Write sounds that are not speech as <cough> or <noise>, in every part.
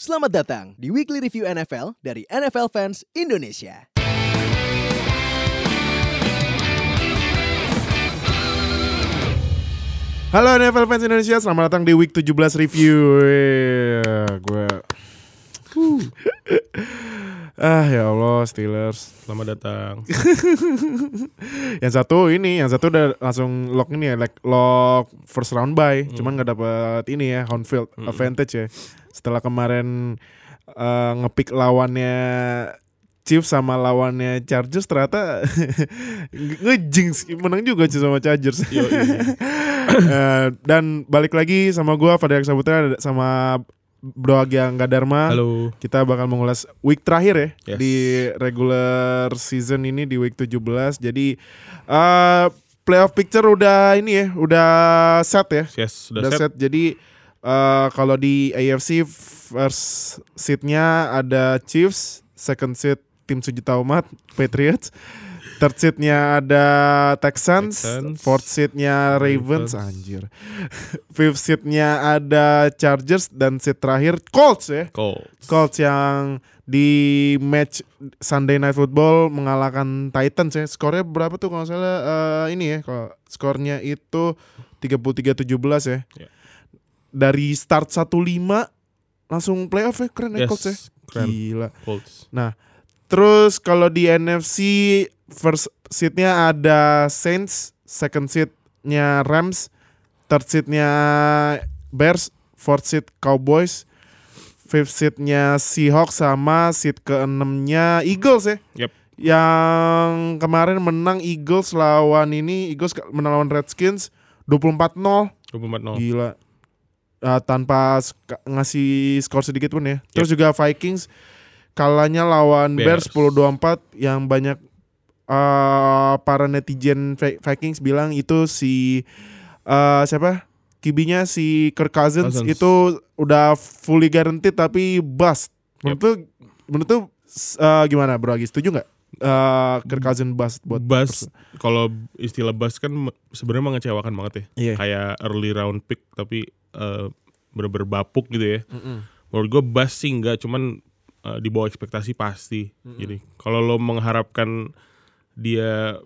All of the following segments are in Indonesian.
Selamat datang di Weekly Review NFL dari NFL Fans Indonesia. Halo NFL fans Indonesia, selamat datang di week 17 review. Gue <laughs> Ah ya Allah Steelers. Selamat datang. <laughs> Yang satu ini, yang satu udah langsung lock ini ya, like lock first round bye. Cuman nggak dapet ini ya home field advantage ya. Setelah kemarin eh, ngepick lawannya Chiefs sama lawannya Chargers ternyata <laughs> ngejinx menang juga sih sama Chargers. <laughs> Eh, dan balik lagi sama gua Fadil Saputra sama Bro Agia Angga Dharma. Halo. Kita bakal mengulas week terakhir ya Yes. di regular season ini di week 17. Jadi eh playoff picture udah ini ya, udah set ya. Yes, sudah Udah set. set. Jadi eh kalau di AFC first seatnya ada Chiefs, second seat tim Sujita Umat, Patriots. Third seatnya ada Texans, Texans. fourth seatnya Ravens, Ravens. anjir. <laughs> Fifth seatnya ada Chargers dan seat terakhir Colts ya. Colts. Colts yang di match Sunday Night Football mengalahkan Titans ya. Skornya berapa tuh kalau salah eh, ini ya. Kalau skornya itu 33-17 ya. Ya. Dari start 1-5 langsung playoff ya. Keren ya Yes, Colts ya. keren. Gila. Colts. Nah, terus kalau di NFC first seatnya ada Saints, second seatnya Rams, third seatnya Bears, fourth seat Cowboys, fifth seatnya Seahawks sama seat keenamnya Eagles ya. Yep. Yang kemarin menang Eagles lawan ini Eagles menang lawan Redskins 24-0. 24-0. Gila. Uh, tanpa sk- ngasih skor sedikit pun ya. Terus juga Vikings kalahnya lawan Bears, Bears. 10-24 yang banyak uh, para netizen Vi- Vikings bilang itu si uh, siapa? Kibinya si Kirk Cousins, Cousins. itu udah fully guaranteed tapi bust. Menurut tuh menurut tuh uh, gimana Bro Agi? Setuju nggak? Uh, Kirk Cousins bust buat Bus kalau istilah bus kan sebenarnya mengecewakan banget ya. Iya. Kayak early round pick tapi eh, bener-bener bapuk gitu ya. Mm-mm. Menurut gue bus sih enggak, cuman eh, di bawah ekspektasi pasti. Jadi kalau lo mengharapkan dia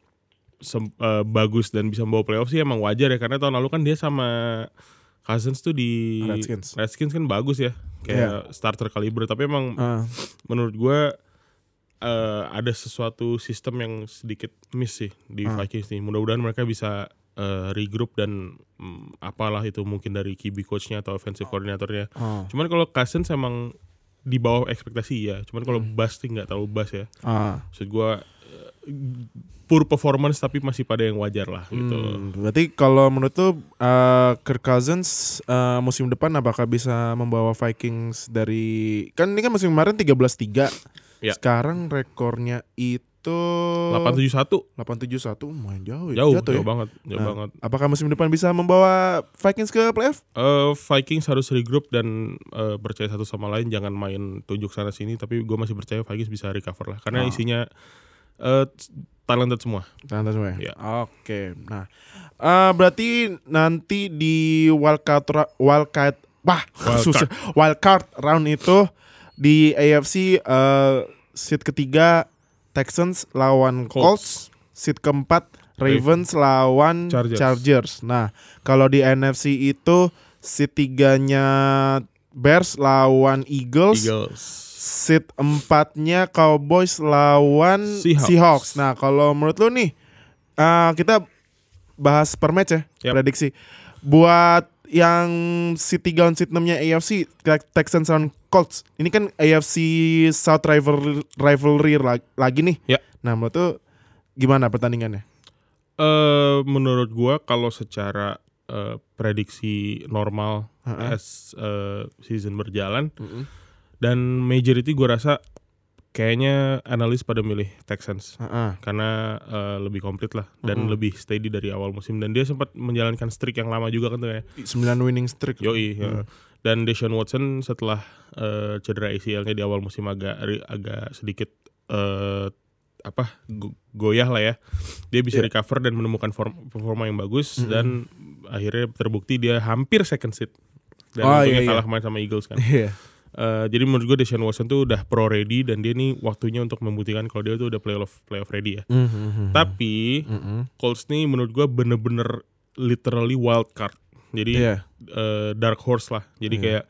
sem- eh, bagus dan bisa membawa playoff sih emang wajar ya karena tahun lalu kan dia sama Cousins tuh di Redskins. Redskins kan bagus ya. Kayak starter kaliber tapi emang Uh, menurut gue eh, ada sesuatu sistem yang sedikit miss sih di Ah. Vikings nih. Mudah-mudahan mereka bisa eh, regroup dan mm, apalah itu mungkin dari QB coachnya atau offensive coordinatornya. uh, Cuman kalau Cousins emang di bawah ekspektasi ya. Cuman kalau Hmm. Bust sih nggak terlalu Bust ya. uh. Maksud gue eh, poor performance tapi masih pada yang wajar lah gitu. Hmm, berarti kalau menurut tuh uh, Kirk Cousins uh, musim depan apakah bisa membawa Vikings dari kan ini kan musim kemarin 13-3. Ya. Sekarang rekornya itu 871 871 main jauh ya. jauh, Jatuh jauh ya. banget, jauh Nah, banget. Apakah musim depan bisa membawa Vikings ke playoff? Eh, Vikings harus regroup dan eh, percaya satu sama lain jangan main tunjuk sana sini tapi gue masih percaya Vikings bisa recover lah karena Ah. isinya eh, talented semua Tanda semua ya? Ya. Oke. Nah, eh, berarti nanti di wildcard wildcard wah Wildcard. <laughs> susah wildcard round itu di AFC eh, seat ketiga Texans lawan Colts, seat keempat Ravens lawan Chargers. Chargers. Nah, kalau di NFC itu seat tiganya Bears lawan Eagles. Eagles Seat empatnya Cowboys lawan Seahawks. Seahawks. Nah kalau menurut lu nih, uh, kita bahas per match ya, Yap. prediksi. Buat yang 3 dan seat 6-nya AFC, Te- Texans lawan Colts. Ini kan AFC South rivalry, rivalry lag- lagi nih. Ya. Nah menurut lu gimana pertandingannya? Eh, menurut gue kalau secara eh, prediksi normal Ha-ha. as eh, season berjalan dan majority gue rasa kayaknya analis pada milih Texans Heeh. karena eh, lebih komplit lah dan Mm-mm. lebih steady dari awal musim dan dia sempat menjalankan streak yang lama juga kan tuh ya 9 winning streak. Yoi, ya. Hmm. dan Deshaun Watson setelah eh, cedera ACL-nya di awal musim agak agak sedikit eh, apa go- goyah lah ya. Dia bisa Iya. recover dan menemukan form, performa yang bagus Mm-mm. dan akhirnya terbukti dia hampir second seat. Dan Oh, untungnya iya, iya. kalah kemarin sama Eagles kan. Iya. Eh, jadi menurut gue Deshaun Watson tuh udah pro ready dan dia nih waktunya untuk membuktikan kalau dia tuh udah playoff playoff ready ya. Mhm. Tapi Mhm. Colts nih menurut gue bener-bener literally wild card. Jadi Iya. eh, dark horse lah. Jadi Iya. kayak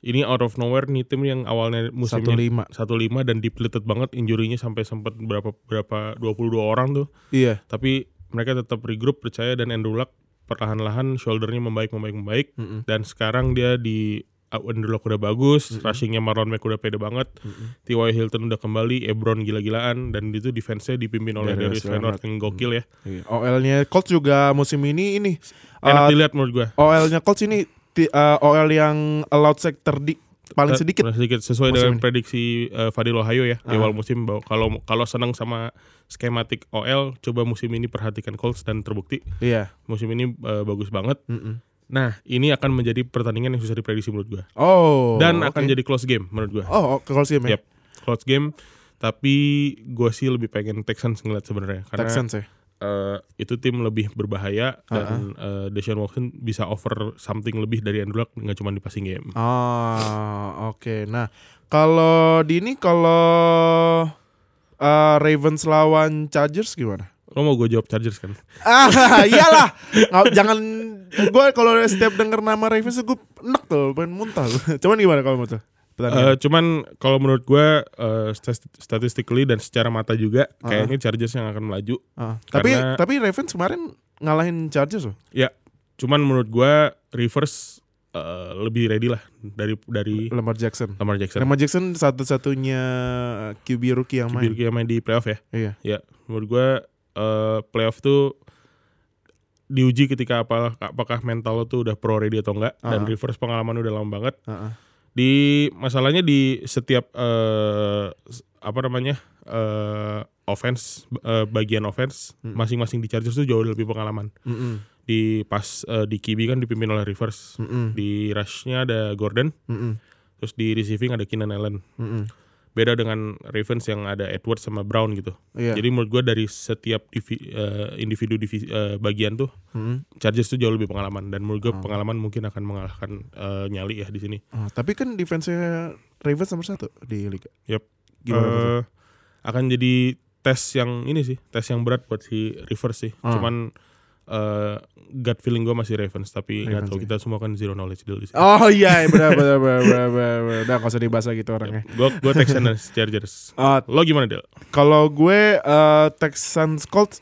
ini out of nowhere nih tim yang awalnya musimnya 1-5. 1-5 dan depleted banget injurinya sampai sempat berapa berapa 22 orang tuh. Iya. Tapi mereka tetap regroup percaya dan Andrew Luck perlahan-lahan shouldernya membaik membaik membaik Mhm. dan sekarang dia di uh, Andrew Luck udah bagus, Mm-mm. rushingnya Marlon Mack udah pede banget, Mhm. T.Y. Hilton udah kembali, Ebron gila-gilaan dan itu defense-nya dipimpin oleh Darius Darius Leonard yang gokil ya. Iya. OL-nya Colts juga musim ini ini Enak uh, dilihat menurut gua. OL-nya Colts ini uh, OL yang allowed sack terdi paling sedikit. paling sedikit sesuai musim dengan ini. prediksi uh, Fadil Ohio ya di Ah. awal musim bahwa kalau kalau senang sama skematik OL coba musim ini perhatikan Colts dan terbukti Iya. musim ini uh, bagus banget. Mm-mm. Nah, ini akan menjadi pertandingan yang susah diprediksi menurut gua. Oh. Dan oke. akan jadi close game menurut gua. Oh, Colts game ya. Yep. Close game tapi gue sih lebih pengen Texans ngeliat sebenarnya karena Texans ya. eh, itu tim lebih berbahaya dan eh, Deshaun Watson bisa offer something lebih dari Andrew Luck nggak cuma di passing game. Ah, oke. Nah, kalau di ini kalau uh, Ravens lawan Chargers gimana? Lo mau gue jawab Chargers kan? Ah, <laughs> iyalah. Jangan gue kalau setiap denger nama Ravens gue enak tuh, pengen muntah. <laughs> Cuman gimana kalau menurut. Eh, cuman kalau menurut gue stat- statistically dan secara mata juga Ah. kayaknya Chargers yang akan melaju. Ah, tapi karena- tapi Ravens kemarin ngalahin Chargers loh. Ya, cuman menurut gue Rivers eh, lebih ready lah dari dari Lamar Jackson. Lamar Jackson. Lamar Jackson satu-satunya QB rookie yang main. Rookie yang main di playoff ya. Iya. Ya, menurut gue eh, playoff tuh diuji ketika apa, apakah mental lo tuh udah pro ready atau enggak dan Ah. Rivers pengalaman udah lama banget. Heeh. Di masalahnya di setiap s- apa namanya? eh, offense eh, bagian offense Hmm. masing-masing di Chargers tuh jauh lebih pengalaman. Mm-mm. Di pas eh, di QB kan dipimpin oleh Rivers. Mm-mm. Di rushnya ada Gordon, Mm-mm. terus di receiving ada Keenan Allen. Mm-mm. Beda dengan Ravens yang ada Edwards sama Brown gitu. Iya. Jadi menurut gue dari setiap divi- eh, individu divisi, eh, bagian tuh Mm-mm. Chargers tuh jauh lebih pengalaman dan menurut gue Oh. pengalaman mungkin akan mengalahkan eh, nyali ya di sini. Ah, tapi kan defense-nya Ravens nomor satu di liga. Yep. Gimana? Eh, akan jadi tes yang ini sih, tes yang berat buat si Rivers sih. Ah. Cuman eh, gut feeling gue masih Ravens tapi nggak tahu ya. kita semua kan zero knowledge di sini. Oh iya benar benar benar benar benar. benar. Udah gak usah dibahas gitu orangnya. Gue gue Texans Chargers. Ah, Lo gimana Del? kalau gue eh, Texans Colts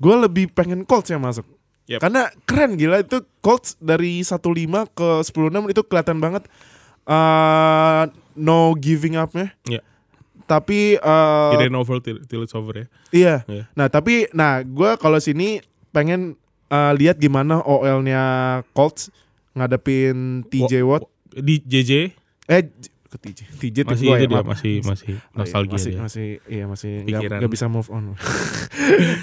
gue lebih pengen Colts yang masuk. Yep. Karena keren gila itu Colts dari 15 ke 16 itu kelihatan banget eh no giving up-nya. Iya. Tapi eh, It ain't over till, till it's over ya. Iya. Iya. Nah tapi, nah gue kalau sini pengen eh, lihat gimana OL-nya Colts ngadepin TJ Watt. Di JJ Eh, j- ke TJ, TJ masih itu ya, dia maaf. masih masih iya, nostalgia masih, dia. masih, iya masih nggak nggak bisa move on. <laughs>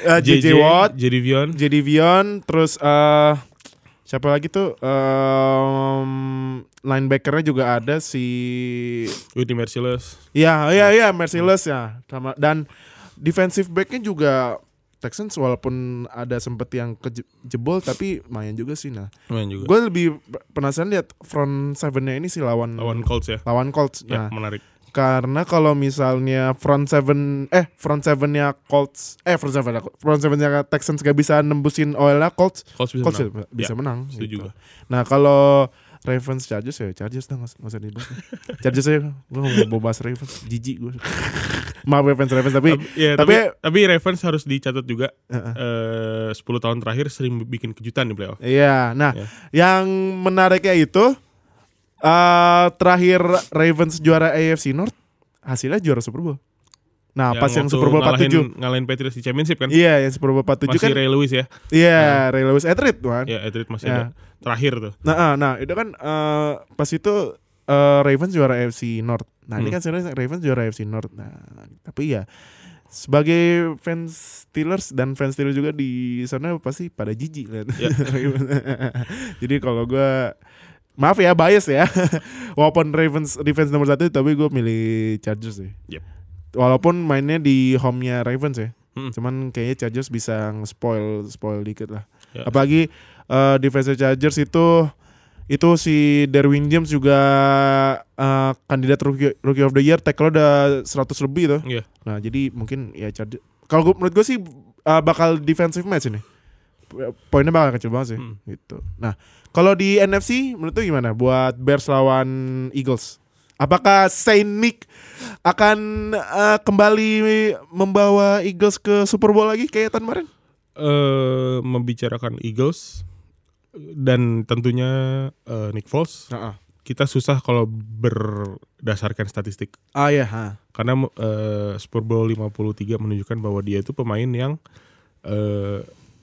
Eh, JJ Watt, JD Vion, terus eh siapa lagi tuh? Um, linebackernya juga ada si, Whitney Merciless. ya, ya, ya, Merciless ya, sama dan defensive backnya juga Texans walaupun ada sempet yang kejebol tapi lumayan juga sih nah. Main juga. Gue lebih penasaran lihat front seven-nya ini sih lawan Lawan Colts ya. lawan Colts. Ya, Nah, menarik. karena kalau misalnya front seven eh front sevennya Colts eh front seven front sevennya Texans gak bisa nembusin OL Colts Colts bisa Colts menang. bisa Ya, menang setuju gitu. gua. Nah kalau Ravens Chargers ya Chargers dah nggak usah- nggak usah dibahas Chargers aja gue nggak mau bahas Ravens jijik gue maaf ya fans Ravens tapi Tapi, ya, tapi- tapi, tapi Ravens harus dicatat juga Heeh. eh 10 tahun terakhir sering bikin kejutan di playoff. Iya, nah Ya. yang menariknya itu eh terakhir Ravens juara AFC North hasilnya juara Super Bowl. Nah, pas yang Super Bowl ngalahin, 47 ngalahin Patriots di championship kan. Iya, yang Super Bowl 47 Masih kan. Ray Lewis ya. Iya, Ray Lewis Etheridge kan. Ya, Patriots masih Ya. ada. Terakhir tuh. Nah, ah, nah itu kan eh, pas itu eh, Ravens juara AFC North. Nah, ini Hmm. kan sebenarnya Ravens juara AFC North. Nah, tapi ya sebagai fans Steelers dan fans Steelers juga di sana pasti pada jijik lihat. Ya. <laughs> Jadi kalau gua maaf ya bias ya. <laughs> Walaupun Ravens defense nomor satu tapi gue milih Chargers sih. Yep. Walaupun mainnya di home-nya Ravens ya. Hmm. Cuman kayaknya Chargers bisa spoil spoil dikit lah. Ya. Apalagi eh defense Chargers itu Itu si Derwin James juga eh, kandidat rookie, rookie of the year, tackle udah 100 lebih tuh. Iya. Nah, jadi mungkin ya kalau menurut gue sih eh, bakal defensive match ini. Poinnya bakal kecil banget sih Hmm. gitu. Nah, kalau di NFC menurut lu gimana buat Bears lawan Eagles? Apakah Saint Nick akan eh, kembali membawa Eagles ke Super Bowl lagi kayak tahun kemarin? eh membicarakan Eagles dan tentunya eh, Nick Foles, kita susah kalau berdasarkan statistik. Ah ya, ha. Karena eh, Super Bowl 53 menunjukkan bahwa dia itu pemain yang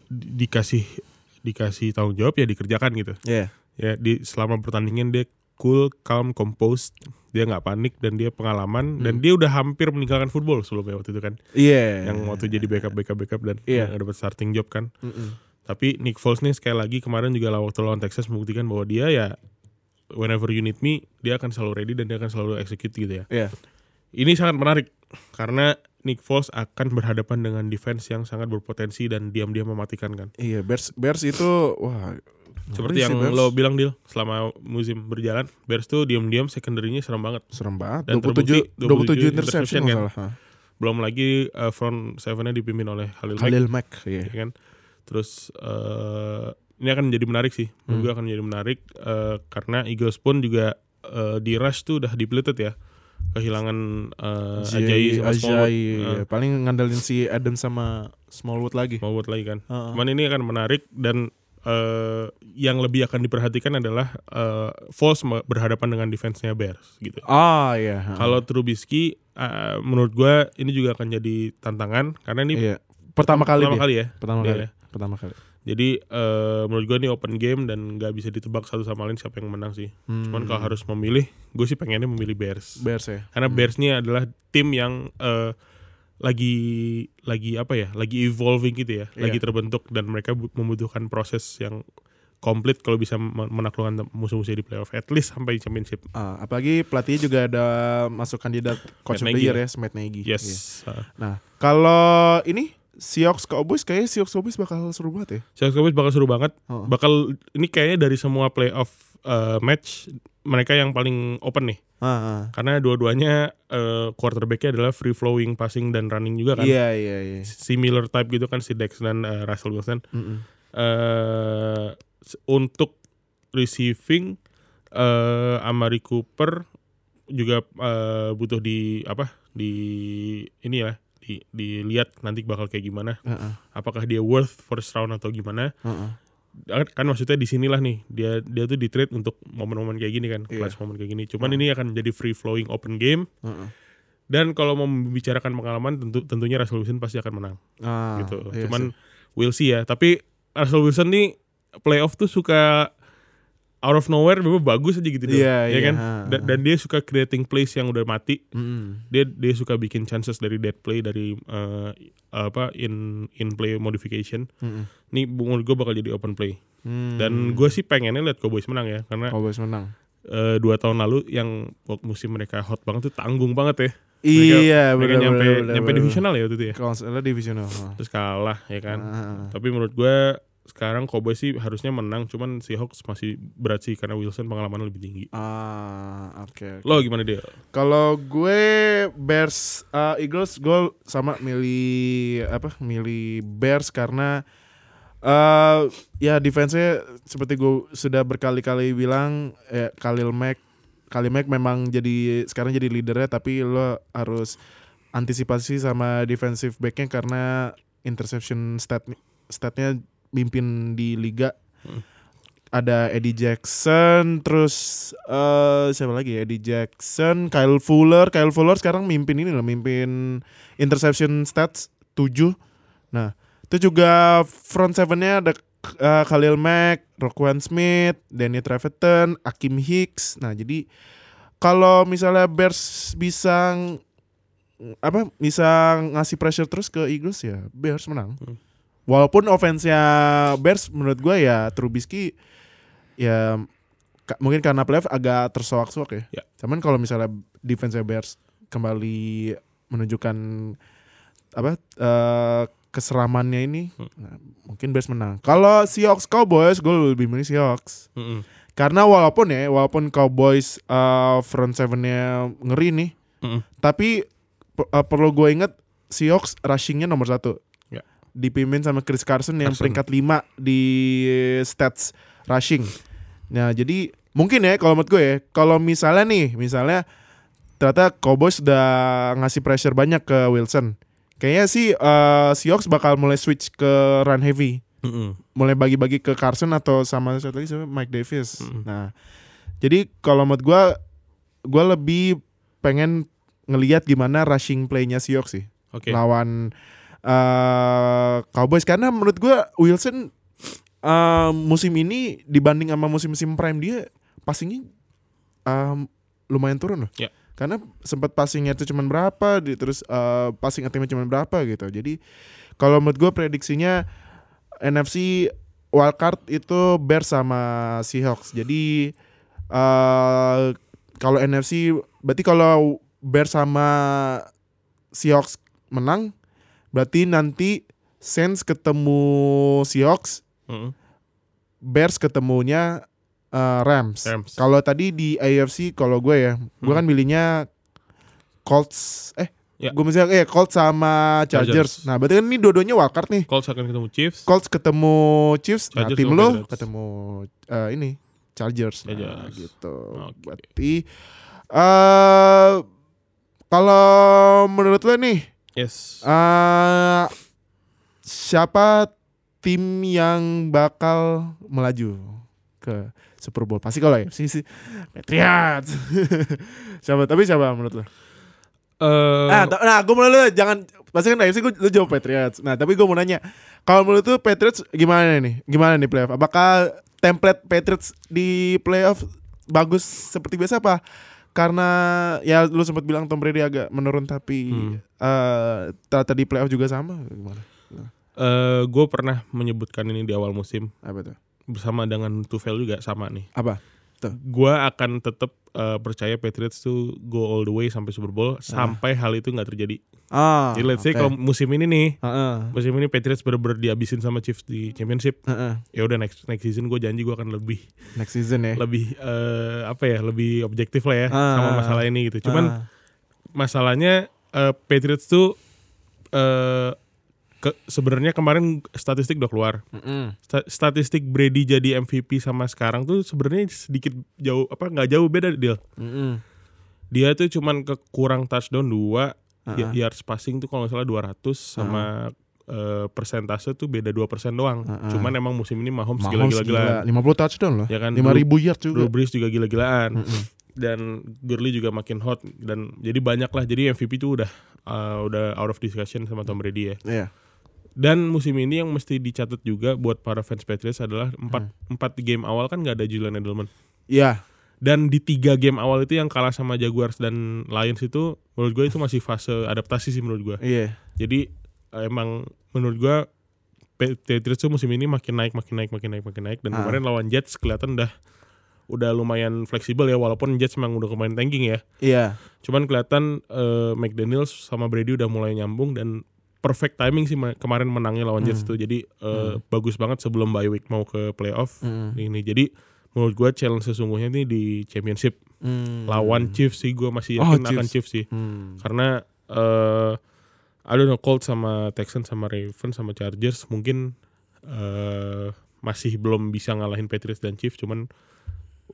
di- dikasih dikasih tanggung jawab ya dikerjakan gitu. Iya. Ya di selama pertandingan dia cool, calm, composed, dia nggak panik dan dia pengalaman dan dia udah hampir meninggalkan football sebelumnya waktu itu kan. Iya. Yang waktu jadi backup backup backup dan nggak dapat starting job kan. Mm-mm. Tapi Nick Foles nih sekali lagi kemarin juga waktu lawan Texas membuktikan bahwa dia ya whenever you need me dia akan selalu ready dan dia akan selalu execute gitu ya. Iya. Ini sangat menarik karena Nick Foles akan berhadapan dengan defense yang sangat berpotensi dan diam-diam mematikan kan. Iya, Bears Bears itu wah Seperti yang Bears. lo bilang Dil selama musim berjalan, Bears tuh diam-diam secondary-nya serem banget. serem banget. Dan 27 27 terbukti 27 interception interception kan. Belum lagi uh, front seven-nya dipimpin oleh Khalil, Mack, Khalil Mack, iya. ya kan. Terus eh, ini akan menjadi menarik sih. Hmm. gue akan menjadi menarik eh, karena Eagles pun juga eh, di rush tuh udah depleted ya. Kehilangan uh, Ajayi sama Smallwood. Ajay, Eh, iya. paling ngandelin si Adam sama Smallwood lagi. Smallwood lagi kan. Heeh. Cuman ini akan menarik dan eh, yang lebih akan diperhatikan adalah eh, Foles berhadapan dengan defense-nya Bears gitu. Ah iya. Kalau Trubisky eh, menurut gua ini juga akan jadi tantangan karena ini iya. pertama kali pertama dia. kali ya. Pertama Dia kali. ya. Pertama kali. Jadi eh, menurut gua ini open game dan nggak bisa ditebak satu sama lain siapa yang menang sih. Cuman kalau harus memilih, gue sih pengennya memilih Bears. Hmm. Bears ya. Karena Bears ini adalah tim yang eh, lagi lagi apa ya? Lagi evolving gitu ya, Iya. lagi terbentuk dan mereka bu- membutuhkan proses yang komplit kalau bisa men- menaklukkan musuh-musuh di playoff at least sampai championship. Ah, apalagi pelatihnya juga ada masuk kandidat coach of the year lah. ya, Matt Nagy. Yes. Iya. Uh, Nah, kalau ini Seahawks Cowboys kayaknya Seahawks Cowboys bakal seru banget ya. Seahawks Cowboys bakal seru banget. Oh. Bakal ini kayaknya dari semua playoff uh, match mereka yang paling open nih. Ah, ah. Karena dua-duanya uh, quarterbacknya adalah free flowing passing dan running juga kan. Iya, iya, iya. Similar type gitu kan si Dex dan uh, Russell Wilson. Mm-mm. eh s- untuk receiving eh Amari Cooper juga eh, butuh di apa di ini ya di dilihat nanti bakal kayak gimana Ah, ah. apakah dia worth first round atau gimana Ah, ah. kan, maksudnya di sinilah nih dia dia tuh di trade untuk momen-momen kayak gini kan clutch momen kayak gini cuman ini akan jadi free flowing open game Ah, ah. dan kalau mau membicarakan pengalaman tentu tentunya Russell Wilson pasti akan menang Ah, gitu. iya Cuman sih. we'll see ya. Tapi Russell Wilson nih playoff tuh suka out of nowhere memang bagus aja gitu Iya, ya iya, kan? Dan, dan dia suka creating plays yang udah mati. Mm-mm. Dia dia suka bikin chances dari dead play dari eh, apa in in play modification. Mm-mm. Nih menurut gue bakal jadi open play. Hmm. Dan gue sih pengennya lihat Cowboys menang ya karena Cowboys menang. eh, dua tahun lalu yang waktu musim mereka hot banget tuh tanggung banget ya. iya, mereka benar nyampe benar, nyampe divisional ya waktu itu ya. Kalau divisional. Terus kalah ya kan. Ah. Tapi menurut gue sekarang Cowboys sih harusnya menang, cuman Seahawks masih berat sih karena Wilson pengalamannya lebih tinggi. Ah, oke. oke. Lo gimana dia? Kalau gue Bears uh, Eagles gue sama milih apa? Milih Bears karena uh, ya defense-nya seperti gue sudah berkali-kali bilang ya Khalil Mack Khalil Mack memang jadi sekarang jadi leadernya tapi lo harus antisipasi sama defensive backnya karena interception stat statnya mimpin di liga Hmm. ada Eddie Jackson terus eh siapa lagi ya? Eddie Jackson Kyle Fuller Kyle Fuller sekarang mimpin ini loh mimpin interception stats 7 nah itu juga front seven-nya ada eh, Khalil Mack Roquan Smith Danny Trevathan Akim Hicks nah jadi kalau misalnya Bears bisa apa bisa ngasih pressure terus ke Eagles ya Bears menang Hmm. Walaupun offense-nya Bears menurut gue ya Trubisky ya ka- mungkin karena playoff agak tersoak-soak ya. Ya. Cuman kalau misalnya defense Bears kembali menunjukkan apa eh, keseramannya ini, Hmm. nah, mungkin Bears menang. Kalau Seahawks Cowboys, gue lebih milih Seahawks. Mm-mm. Karena walaupun ya, walaupun Cowboys uh, front seven-nya ngeri nih, Mm-mm. tapi pe- uh, perlu gue inget Seahawks rushingnya nomor satu. Dipimpin sama Chris Carson yang Carson. peringkat 5 di stats rushing. Nah, jadi mungkin ya kalau menurut gue ya, kalau misalnya nih, misalnya ternyata Cowboys udah ngasih pressure banyak ke Wilson. Kayaknya sih uh, Seahawks bakal mulai switch ke run heavy Mm-mm. mulai bagi-bagi ke Carson atau sama satu lagi sama Mike Davis. Mm. Nah, jadi kalau menurut gue, gue lebih pengen ngelihat gimana rushing playnya Seahawks sih Oke. lawan eh, Cowboys karena menurut gue Wilson eh, musim ini dibanding sama musim-musim prime dia passingnya em, lumayan turun loh. Ya. Karena sempat passingnya itu cuman berapa, di- terus eh, passing attempt cuman berapa gitu. Jadi kalau menurut gue prediksinya NFC wildcard itu Bears sama Seahawks. Jadi eh kalau NFC berarti kalau Bears sama Seahawks menang berarti nanti Saints ketemu Seahawks, Mm-mm. Bears ketemunya eh, Rams. Rams. Kalau tadi di AFC kalau gue ya, gue Hmm. kan milihnya Colts eh Ya. gue misalnya eh Colts sama Chargers. Chargers. Nah, berarti kan ini dua-duanya wildcard nih. Colts akan ketemu Chiefs. Colts ketemu Chiefs, nah tim lo ketemu eh, ini Chargers. Nah, Chargers. gitu. Oke. Berarti eh kalau menurut lo nih Yes. eh siapa tim yang bakal melaju ke Super Bowl? Pasti kalau ya sih Patriots. <laughs> siapa? Tapi siapa menurut lo? Eh, Nah, nah gue mau lu jangan pasti kan AFC gue lu jawab Patriots. Nah, tapi gue mau nanya, kalau menurut tuh Patriots gimana nih? Gimana nih playoff? Apakah template Patriots di playoff bagus seperti biasa apa? Karena ya lu sempat bilang Tom Brady agak menurun tapi Hmm. eh ternyata di playoff juga sama gimana? eh, gue pernah menyebutkan ini di awal musim Apa tuh? bersama dengan Tufel juga sama nih. Apa? Gue akan tetap eh, percaya Patriots tuh go all the way sampai Super Bowl sampai hal itu nggak terjadi. Ah. Jadi let's say oke. kalau musim ini nih, Heeh. musim ini Patriots bener-bener dihabisin sama Chiefs di championship. Heeh. Ya udah next next season gue janji gue akan lebih Next season ya. lebih eh, apa ya lebih objektif lah ya Ah. sama masalah ini gitu. Cuman Ah. masalahnya eh, Patriots tuh eh ke, sebenarnya kemarin statistik udah keluar. Mm-mm. Sta- statistik Brady jadi MVP sama sekarang tuh sebenarnya sedikit jauh apa nggak jauh beda deal. Mm-mm. Dia tuh cuman kekurang touchdown dua, y- yards passing tuh kalau nggak salah 200 sama eh, persentase tuh beda 2% doang. Ah. Cuman emang musim ini Mahomes, Mahomes gila-gila-gilaan. gila, 50 touchdown loh. Ya kan 5000 yards juga. Drew Brees juga gila-gilaan. Mm-mm. Dan Gurley juga makin hot dan jadi banyak lah. Jadi MVP tuh udah eh, udah out of discussion sama Tom Brady ya. Iya. Dan musim ini yang mesti dicatat juga buat para fans Patriots adalah empat empat game awal kan nggak ada Julian Edelman. Iya. Dan di tiga game awal itu yang kalah sama Jaguars dan Lions itu menurut gue itu masih fase adaptasi sih menurut gue. Iya. Jadi eh, emang menurut gue Pa- Patriots tuh musim ini makin naik makin naik makin naik makin naik dan Ah. kemarin lawan Jets kelihatan udah udah lumayan fleksibel ya walaupun Jets memang udah kemarin tanking ya. Iya. Cuman kelihatan eh, McDaniels sama Brady udah mulai nyambung dan perfect timing sih ma- kemarin menangnya lawan Jets tuh. Jadi eh, bagus banget sebelum bye week mau ke playoff Mm. ini. Jadi menurut gua challenge sesungguhnya nih di championship Hmm. lawan Chiefs sih gua masih Oh, yakin akan Chiefs. Chiefs sih. Hmm. Karena eh I don't know Colts sama Texans sama Ravens sama Chargers mungkin eh masih belum bisa ngalahin Patriots dan Chiefs cuman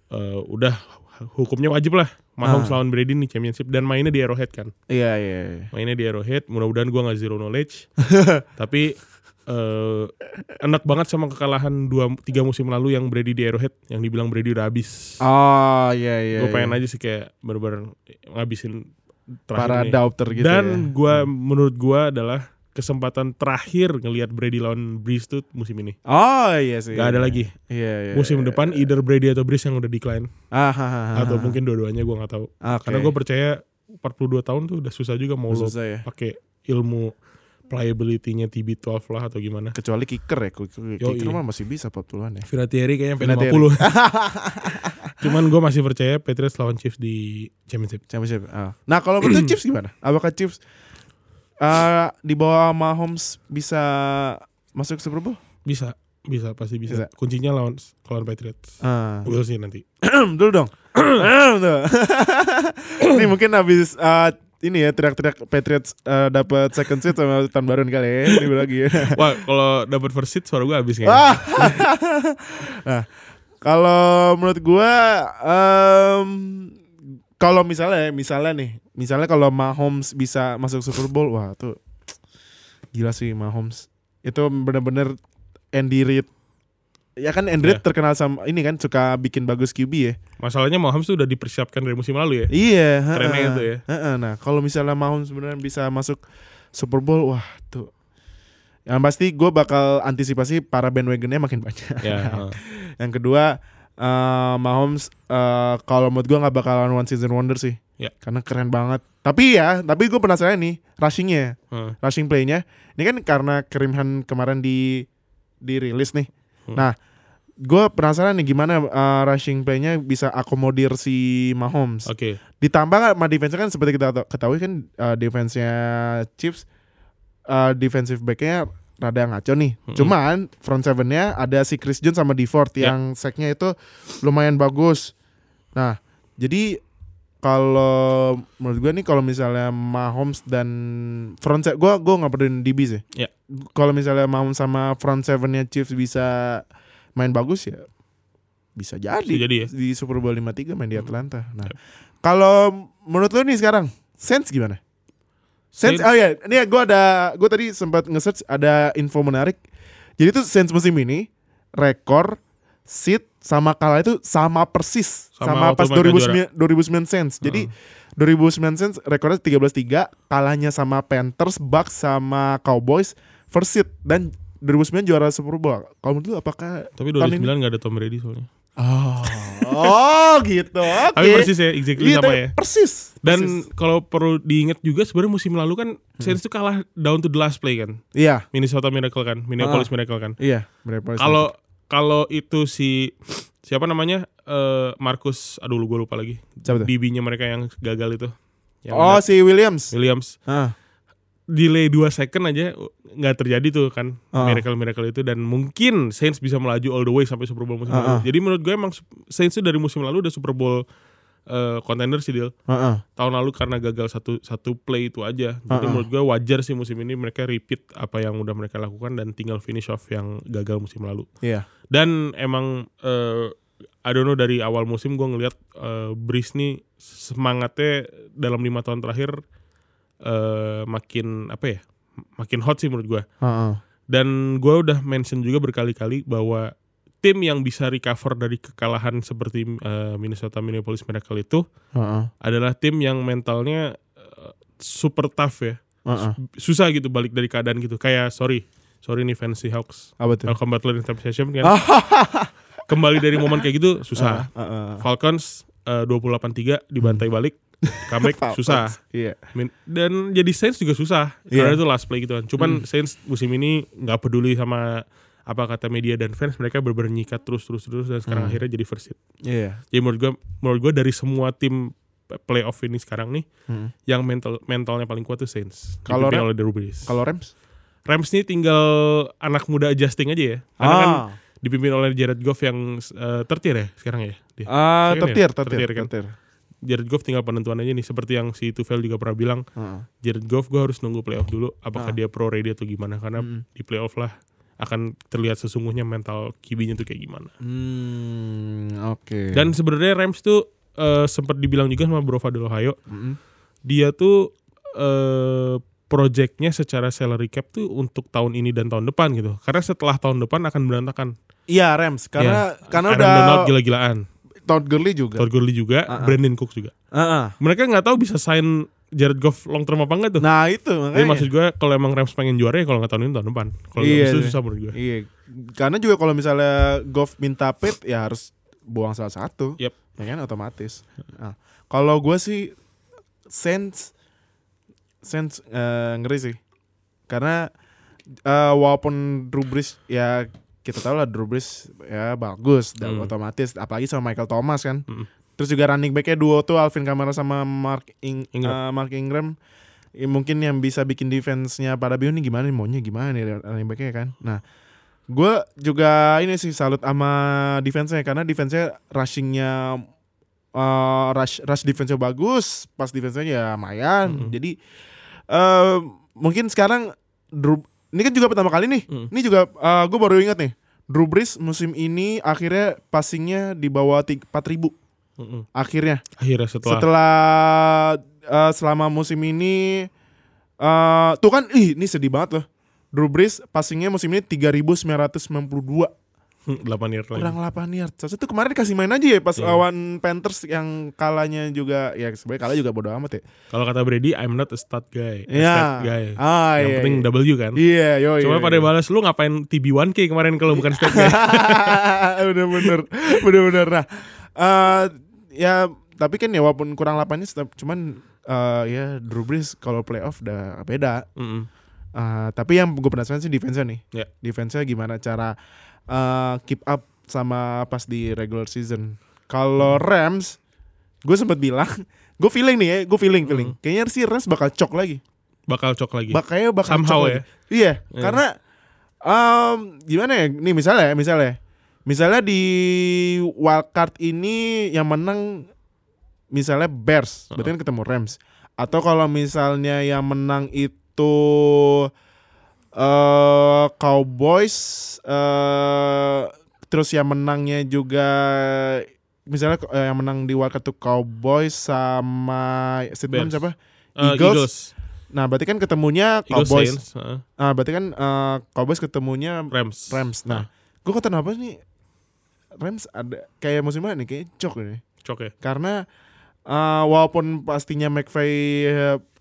eh udah hukumnya wajib lah Mahomes Ah. lawan Brady nih championship dan mainnya di Arrowhead kan Iya, iya. iya. mainnya di Arrowhead mudah-mudahan gua nggak zero knowledge <laughs> tapi eh enak banget sama kekalahan dua tiga musim lalu yang Brady di Arrowhead yang dibilang Brady udah habis Oh, iya, iya. gue pengen iya. aja sih kayak bener-bener ngabisin para nih. doubter gitu dan ya. gua menurut gua adalah kesempatan terakhir ngelihat Brady lawan Breeze tuh musim ini Oh, iya sih. Gak ada lagi Iya, iya. musim iya. depan either Brady atau Breeze yang udah decline Ah, ha, ha, ha, atau mungkin dua-duanya gua nggak tahu Oke. karena gue percaya 42 tahun tuh udah susah juga mau lo susah ya. pakai ilmu playability-nya TB12 lah atau gimana Kecuali kicker ya. Kicker, Yoi. kicker mah masih bisa 40-an ya. Vinatieri kayaknya sampai Vinatieri. 50 <laughs> cuman gue masih percaya Patriots lawan Chiefs di championship Championship. Ah. Nah, kalau menurut <clears throat> Chiefs gimana? Apakah Chiefs eh, di bawah Mahomes bisa masuk Super Bowl? bisa Bisa pasti bisa. Bisa. Kuncinya lawan lawan Patriots. We'll see nanti. <clears throat> dulu dong. <clears throat> Ini mungkin habis uh, ini ya teriak-teriak Patriots uh, dapat second seat sama tahun baru kali ya. Ini lagi. <laughs> Wah, kalau dapat first seat suara gue habis kayaknya. Ah. <laughs> nah, kalau menurut gua em, kalau misalnya misalnya nih, misalnya kalau Mahomes bisa masuk Super Bowl, wah tuh gila sih Mahomes. Itu bener-bener Andy Reid. Ya kan Andy Reid Ya. terkenal sama ini kan suka bikin bagus QB ya. Masalahnya Mahomes tuh udah dipersiapkan dari musim lalu ya. Iya, Kerennya heeh. itu ya. Heeh, Nah, kalau misalnya Mahomes beneran bisa masuk Super Bowl, wah tuh. Yang pasti gue bakal antisipasi para bandwagonnya makin banyak. Ya. <laughs> heeh. Yang kedua, eh Mahomes eh, kalau menurut gue nggak bakalan one season wonder sih. Ya. Karena keren banget. Tapi ya, tapi gue penasaran nih rushingnya, Heeh. rushing playnya. Ini kan karena Kareem Hunt kemarin di dirilis nih. Hmm. Nah, gue penasaran nih gimana eh, rushing playnya bisa akomodir si Mahomes. Oke. Ditambah sama defense kan seperti kita tahu- ketahui kan uh, defense-nya Chiefs uh, defensive back-nya rada ngaco nih. Mm-mm. Cuman front seven-nya ada si Chris Jones sama DeFord Ya. yang sack-nya itu lumayan bagus. Nah, jadi kalau menurut gue nih kalau misalnya Mahomes dan front seven gue gue nggak peduli DB sih. Ya. Kalau misalnya Mahomes sama front seven-nya Chiefs bisa main bagus ya bisa jadi, Bisa jadi ya. di Super Bowl 53 main di Atlanta. Nah, kalau menurut lu nih sekarang Saints gimana? Saints- oh ya, ini gue ada, gue tadi sempat nge-search ada info menarik. Jadi tuh Saints musim ini rekor seat sama kalah itu sama persis sama, Sama pas waktu mereka 2009 2009 Saints. Jadi 2009 Saints rekornya 13-3, kalahnya sama Panthers, Bucks sama Cowboys first seat dan 2009 juara Super Bowl. Kalau menurut lu apakah Tapi tahun 2009 ini- nggak ada Tom Brady soalnya. Oh, oh gitu. Oke. Tapi persis ya, exactly Iya, sama ya. Persis. Dan Persis. kalau perlu diingat juga sebenarnya musim lalu kan Saints tuh kalah down to the last play kan. iya, Minnesota Miracle kan, Minneapolis Miracle kan. iya, Kalau kalau itu si siapa namanya eh Marcus, aduh gue lupa lagi. Siapa tuh? DB-nya mereka yang gagal itu. Yang Oh, si Williams. Williams Ah, delay 2 second aja nggak terjadi tuh kan Ah. miracle miracle itu dan mungkin Saints bisa melaju all the way sampai Super Bowl musim Ah, lalu. ah. Jadi menurut gue emang Saints itu dari musim lalu udah Super Bowl eh, contender sih deal. ah, ah. Tahun lalu karena gagal satu satu play itu aja. Jadi Ah, ah. menurut gue wajar sih musim ini mereka repeat apa yang udah mereka lakukan dan tinggal finish off yang gagal musim lalu. Iya. Dan emang eh I don't know dari awal musim gue ngelihat eh, Breeze nih semangatnya dalam lima tahun terakhir eh makin apa ya makin hot sih menurut gue. Ah. Dan gue udah mention juga berkali-kali bahwa tim yang bisa recover dari kekalahan seperti eh, Minnesota Minneapolis Miracle itu ah. adalah tim yang mentalnya eh, super tough ya. Ah. Susah gitu balik dari keadaan gitu. Kayak sorry, sorry nih fans Seahawks. Apa tuh? Malcolm Butler interception kan. <laughs> Kembali dari momen kayak gitu susah. Ah, ah, ah. Falcons eh, 28-3 dibantai balik. Comeback <laughs> susah. Iya. Min- Dan jadi Saints juga susah. Iya. Karena itu last play gitu kan. Cuman Saints musim ini nggak peduli sama apa kata media dan fans mereka bener nyikat terus terus terus dan sekarang akhirnya jadi first seed. Iya. Jadi menurut gue menurut gue dari semua tim playoff ini sekarang nih Hmm. yang mental mentalnya paling kuat tuh Saints. Kalau Dipimpin Ram- oleh Drew Brees. Kalau Rams? Rams nih tinggal anak muda adjusting aja ya. Karena kan Ah, dipimpin oleh Jared Goff yang uh, tertir ya sekarang ya. Dia. ah, Iya kan ya? tertir, tertir, Tertir kan? tertir. Jared Goff tinggal penentuan aja nih seperti yang si Tufel juga pernah bilang Ah. Jared Goff gue harus nunggu playoff dulu apakah Ah. dia pro ready atau gimana karena Mm. di playoff lah akan terlihat sesungguhnya mental kibinya tuh kayak gimana. Hmm, oke. Dan sebenarnya Rams tuh uh, sempat dibilang juga sama Bro Fadil Ohio Mm-mm. dia tuh eh projectnya secara salary cap tuh untuk tahun ini dan tahun depan gitu. Karena setelah tahun depan akan berantakan. Iya Rams karena karena Aaron udah Donald gila-gilaan. Todd Gurley juga. Todd Gurley juga, Ah, ah. Brandon Cooks juga. Ah, ah. Mereka nggak tahu bisa sign Jared Goff long term apa enggak tuh. Nah itu Jadi makanya. maksud gue kalau emang Rams pengen juara ya kalau nggak tahun ini tahun depan. Kalau Iya, bisa iya. susah menurut gue. Iya, karena juga kalau misalnya Goff minta pit ya harus buang salah satu. Yep. Ya kan otomatis. Nah, kalau gue sih sense sense eh, ngeri sih. Karena eh, walaupun Drew Brees ya kita tahu lah Drew Brees ya bagus dan Hmm. otomatis apalagi sama Michael Thomas kan. Hmm. Terus juga running backnya duo tuh Alvin Kamara sama Mark Ing- Ingram. eh, Mark Ingram. Ya, mungkin yang bisa bikin defense-nya pada bingung nih gimana nih maunya gimana nih running backnya kan. Nah, Gue juga ini sih salut sama defense-nya karena defense-nya rushing-nya uh, rush rush defense-nya bagus, pas defense-nya ya lumayan. Mm-mm. Jadi eh mungkin sekarang Drew ini kan juga pertama kali nih. Mm. Ini juga gue baru ingat nih. Drew Brees musim ini akhirnya passingnya di bawah ting- 4000 Mm-mm. akhirnya. Akhirnya setelah, Setelah eh, selama musim ini eh tuh kan ih ini sedih banget loh. Drew Brees passingnya musim ini 3992 8 year lagi. kurang 8 yard. Seharusnya tuh kemarin dikasih main aja ya pas Iya. lawan Panthers yang kalahnya juga ya sebenarnya kalah juga bodo amat ya. Kalau kata Brady, I'm not a stat guy. A Iya. stat guy. Ah, Yang iya, penting iya. W kan. Iya, yo. Cuma pada balas lu ngapain TB1K kemarin kalau bukan stat guy. <laughs> bener-bener, bener-bener. Nah, eh, ya tapi kan ya walaupun kurang 8 yard, cuman eh, ya Drew Brees kalau playoff udah beda. Mm-mm. Uh, tapi yang gue penasaran sih defense-nya nih. Ya. Defense-nya gimana cara uh, keep up sama pas di regular season. Kalau Rams, gue sempat bilang, <laughs> gue feeling nih ya, gue feeling feeling. Kayaknya sih Rams bakal cok lagi. Bakal cok lagi. Bakalnya bakal Somehow cok ya. lagi. Iya, Iya. karena um, gimana ya? Nih misalnya, misalnya, misalnya di wildcard ini yang menang misalnya Bears, berarti kan ketemu Rams. Atau kalau misalnya yang menang itu eh Cowboys eh terus yang menangnya juga misalnya eh, yang menang di wildcard tuh Cowboys sama Statement siapa? Eh, Eagles. Nah, berarti kan ketemunya Eagles Cowboys. Saints, heeh. Ah, berarti kan eh, Cowboys ketemunya Rams. Rams. Nah, gue kata kenapa nih Rams ada kayak musim mana nih kayak cok nih. Cok ya. Karena eh, walaupun pastinya McVay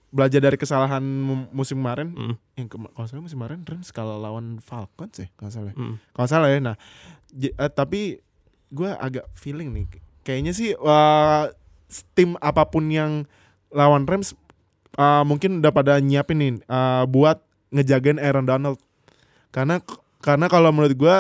belajar dari kesalahan mu- musim kemarin, Mm. yang kema- kalau salah musim kemarin Rams kalah lawan Falcons ya, kalau salah. Mm. Kalau salah ya. Nah, j- eh, tapi gue agak feeling nih, kayaknya sih eh, tim apa pun yang lawan Rams eh, mungkin udah pada nyiapin nih eh, buat ngejagain Aaron Donald. Karena karena kalau menurut gue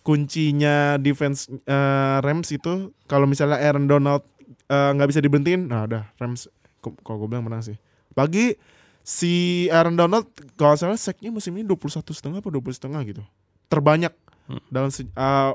kuncinya defense eh, Rams itu kalau misalnya Aaron Donald nggak bisa diberhentiin, nah udah Rams ko- kalau gue bilang menang sih. Pagi si Aaron Donald kalau salah sacknya musim ini 21 setengah apa 20 setengah gitu. Terbanyak Hmm. dalam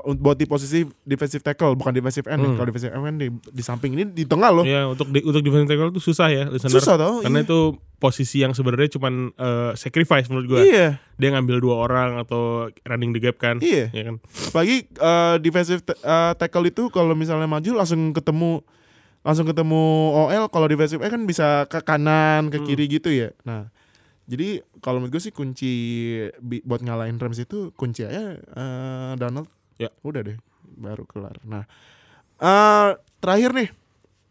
untuk buat di posisi defensive tackle bukan defensive end. nih. Hmm. Kalau defensive end di, di samping ini di tengah loh. Iya, untuk di, untuk defensive tackle itu susah ya, listener. Susah tau. Karena iya. itu posisi yang sebenarnya cuman eh, sacrifice menurut gua. Iya, Dia ngambil dua orang atau running the gap kan. iya. Ya kan. Apalagi eh, defensive eh, tackle itu kalau misalnya maju langsung ketemu langsung ketemu OL kalau defensive end kan bisa ke kanan ke Hmm. kiri gitu ya. Nah, jadi kalau menurut gue sih kunci buat ngalahin Rams itu kunci aja eh, Donald. Ya. Udah deh, baru kelar. Nah, eh, terakhir nih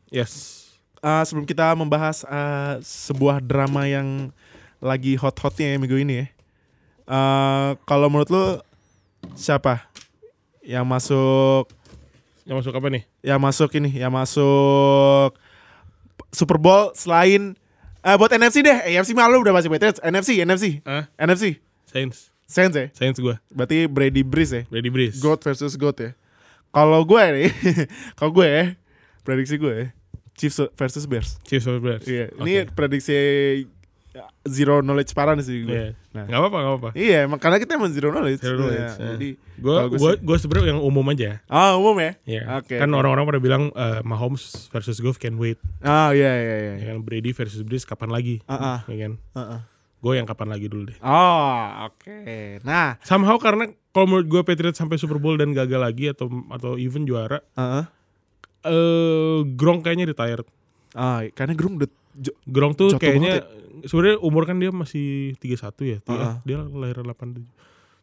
Yes. eh, sebelum kita membahas eh, sebuah drama yang lagi hot-hotnya ya minggu ini ya. Eh, kalau menurut lu siapa yang masuk Yang masuk apa nih? Yang masuk ini yang masuk Super Bowl selain eh buat NFC deh NFC malu udah masih Patriots NFC NFC Ah, NFC Saints. Saints ya Saints gua. berarti Brady Breeze ya Brady Breeze. GOAT versus GOAT ya kalau gue nih <laughs> kalau gue ya prediksi gue ya Chiefs versus Bears Chiefs or Bears. iya Oke. ini prediksi zero knowledge parah sih gue Iya. Nah. Gak apa-apa, gak apa-apa. iya karena kita emang zero knowledge, Zero knowledge, Iya, ya. jadi Gue gue gue sebenarnya yang umum aja. ah umum ya Iya. Oke, kan oke. orang-orang pada bilang eh, Mahomes versus Goff can wait. ah iya iya iya Ya kan Brady versus Breeze kapan lagi? Ah, ah. Ya kan. Ah, ah. Gue yang kapan lagi dulu deh. oh oke nah Somehow karena kalau menurut gue Patriots sampai Super Bowl dan gagal lagi atau atau even juara, ah, ah. eh Gronk kayaknya retired. Ah, karena Grum udah Gronk tuh Jatuh kayaknya sebenarnya umur kan dia masih 31 ya. Tiga- Uh-uh. Dia lahir 87.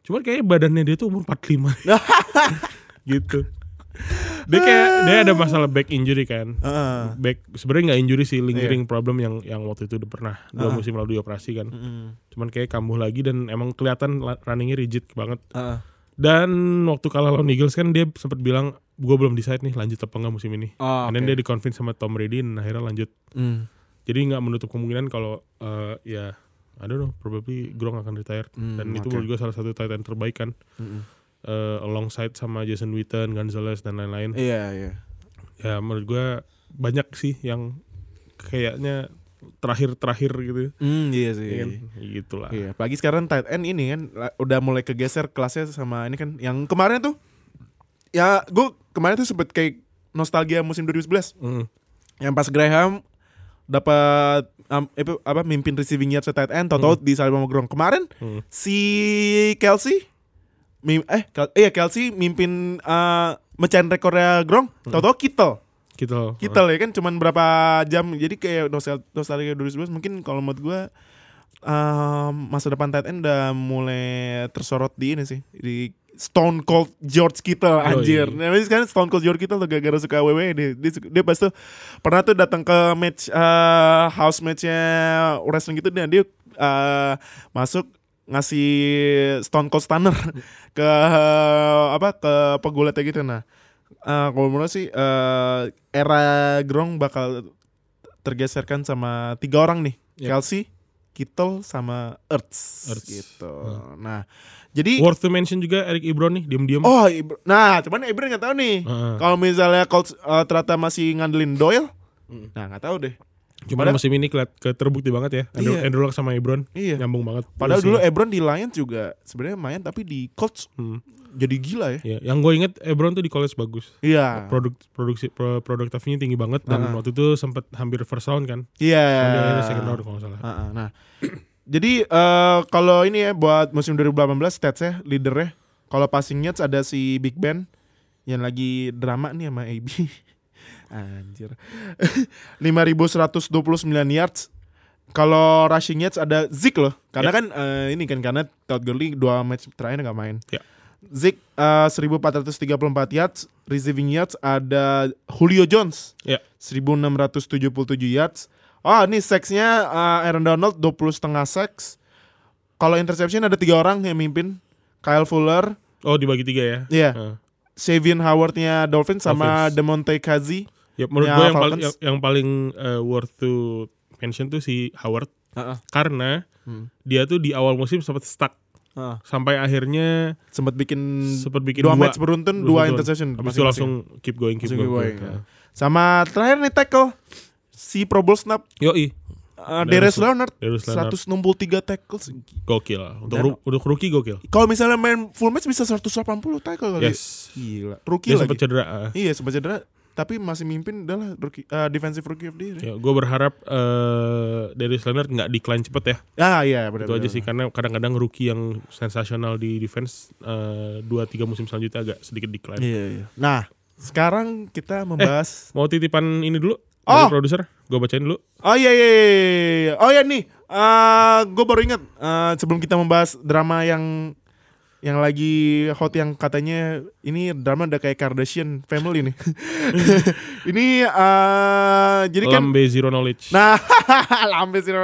Cuman kayaknya badannya dia tuh umur 45. <laughs> gitu. Dia kayak dia ada masalah back injury kan. Heeh. Back sebenarnya nggak injury sih, lingering problem yang yang waktu itu udah pernah dua Uh-uh. musim lalu dioperasi kan. Mm. Cuman kayak kambuh lagi dan emang kelihatan runningnya rigid banget. Heeh. Dan waktu kalah lawan Eagles kan dia sempat bilang gue belum decide nih lanjut apa enggak musim ini. Oh, And then oke. dia dikonvince sama Tom Brady dan akhirnya lanjut. Mm. Jadi nggak menutup kemungkinan kalau eh, ya I don't know, probably Gronk akan retire Hmm, dan itu oke. menurut gue salah satu tight end terbaik kan. Mm-mm. Eh, alongside sama Jason Witten, Gonzalez dan lain-lain. Iya, iya. Ya menurut gue banyak sih yang kayaknya terakhir-terakhir gitu. Hmm, iya sih. Iya kan? Gitu lah. Iya, apalagi sekarang tight end ini kan udah mulai kegeser kelasnya sama ini kan yang kemarin tuh ya gue kemarin tuh sempet kayak nostalgia musim 2011 Hmm. yang pas Graham dapat um, apa, apa mimpin receiving yards tight end tau di salib sama Gronk. Kemarin Hmm. si Kelsey mim, eh Kel, iya Kelsey mimpin uh, mecahin rekornya Gronk. Tau-tau Kittle. Gitu. Kittle ya kan cuman berapa jam. Jadi kayak nostal nostalgia 2011 mungkin kalau menurut gue um, masa depan tight end udah mulai tersorot di ini sih di Stone Cold George Kittle anjir. iya. Nah, tapi sekarang Stone Cold George Kittle tuh gara-gara suka WWE dia, dia, dia pas tuh pernah tuh datang ke match eh, house matchnya wrestling gitu dia dia eh, masuk ngasih Stone Cold Stunner <laughs> ke apa ke pegulatnya gitu nah. eh, kalau menurut sih eh, era Gronk bakal tergeserkan sama tiga orang nih. Yep. Kelsey, Kittle sama Ertz, Ertz. gitu. Hmm. Nah, jadi Worth to mention juga Eric Ebron nih, diem-diem. Oh, Ibr- nah, cuman Ibra nggak tahu nih. Heeh. Kalau misalnya Colts uh, ternyata masih ngandelin Doyle, Hmm. nah nggak tahu deh. Cuman Padahal- musim ini keliat ke terbukti banget ya. Andrew, Iya. Andrew Luck sama Ebron Iya. nyambung banget. Padahal dulu ya. Ebron di Lions juga sebenarnya main, tapi di Colts Hmm. jadi gila ya. Ya, yang gue inget Ebron tuh di college bagus. Iya. Produk produksi pro, produktifnya tinggi banget dan Heeh. waktu itu sempat hampir first round kan. Iya. Akhirnya second round kalau salah. Heeh, Nah, jadi eh, kalau ini ya buat musim 2018 statsnya leadernya kalau passing yards ada si Big Ben yang lagi drama nih sama AB. Anjir. <laughs> 5129 yards. Kalau rushing yards ada Zik loh. Karena Ya. kan eh, ini kan karena Todd Gurley dua match terakhir nggak main. Ya. Zik eh, 1434 yards, receiving yards ada Julio Jones Ya. 1677 yards. Oh, ini seksnya uh, Aaron Donald 20 setengah seks. Kalau interception ada tiga orang yang mimpin. Kyle Fuller, Oh dibagi tiga ya. Iya. Heeh. Savion Howardnya Dolphins sama Dolphins. Demonte Kazi. Ya menurut Ya, gue yang, paling yang, yang paling eh, worth to mention tuh si Howard karena Hmm. dia tuh di awal musim sempat stuck sampai akhirnya Sempat bikin sempat bikin dua, dua, match beruntun, dua dua interception. Habis itu langsung keep going keep Langsung going. keep going, ya. Sama terakhir nih tackle si Pro Bowl snap Yoi, uh, Darius Leonard Darius Leonard 163 tackles. gokil. Untuk Dan- ru- untuk rookie gokil. Kalau misalnya main full match bisa 180 tackle kali. Yes. Gila. Dia Rookie lagi. sempat cedera. ah. Iya sempat cedera tapi masih mimpin adalah rookie, uh, defensive rookie of the year. Ya, gue berharap eh Darius Leonard nggak decline cepet ya. ah, iya benar. Itu aja sih karena kadang-kadang rookie yang sensasional di defense eh, dua tiga musim selanjutnya agak sedikit decline. Iya, iya. Nah, sekarang kita membahas Mau titipan ini dulu? Oh. Dari produser, gue bacain dulu. Oh iya iya iya, iya. Oh iya nih, eh gue baru ingat eh, sebelum kita membahas drama yang yang lagi hot yang katanya ini drama udah kayak Kardashian family nih. <laughs> ini eh jadi kan Lambe Zero Knowledge. Nah, <laughs> lambe sih.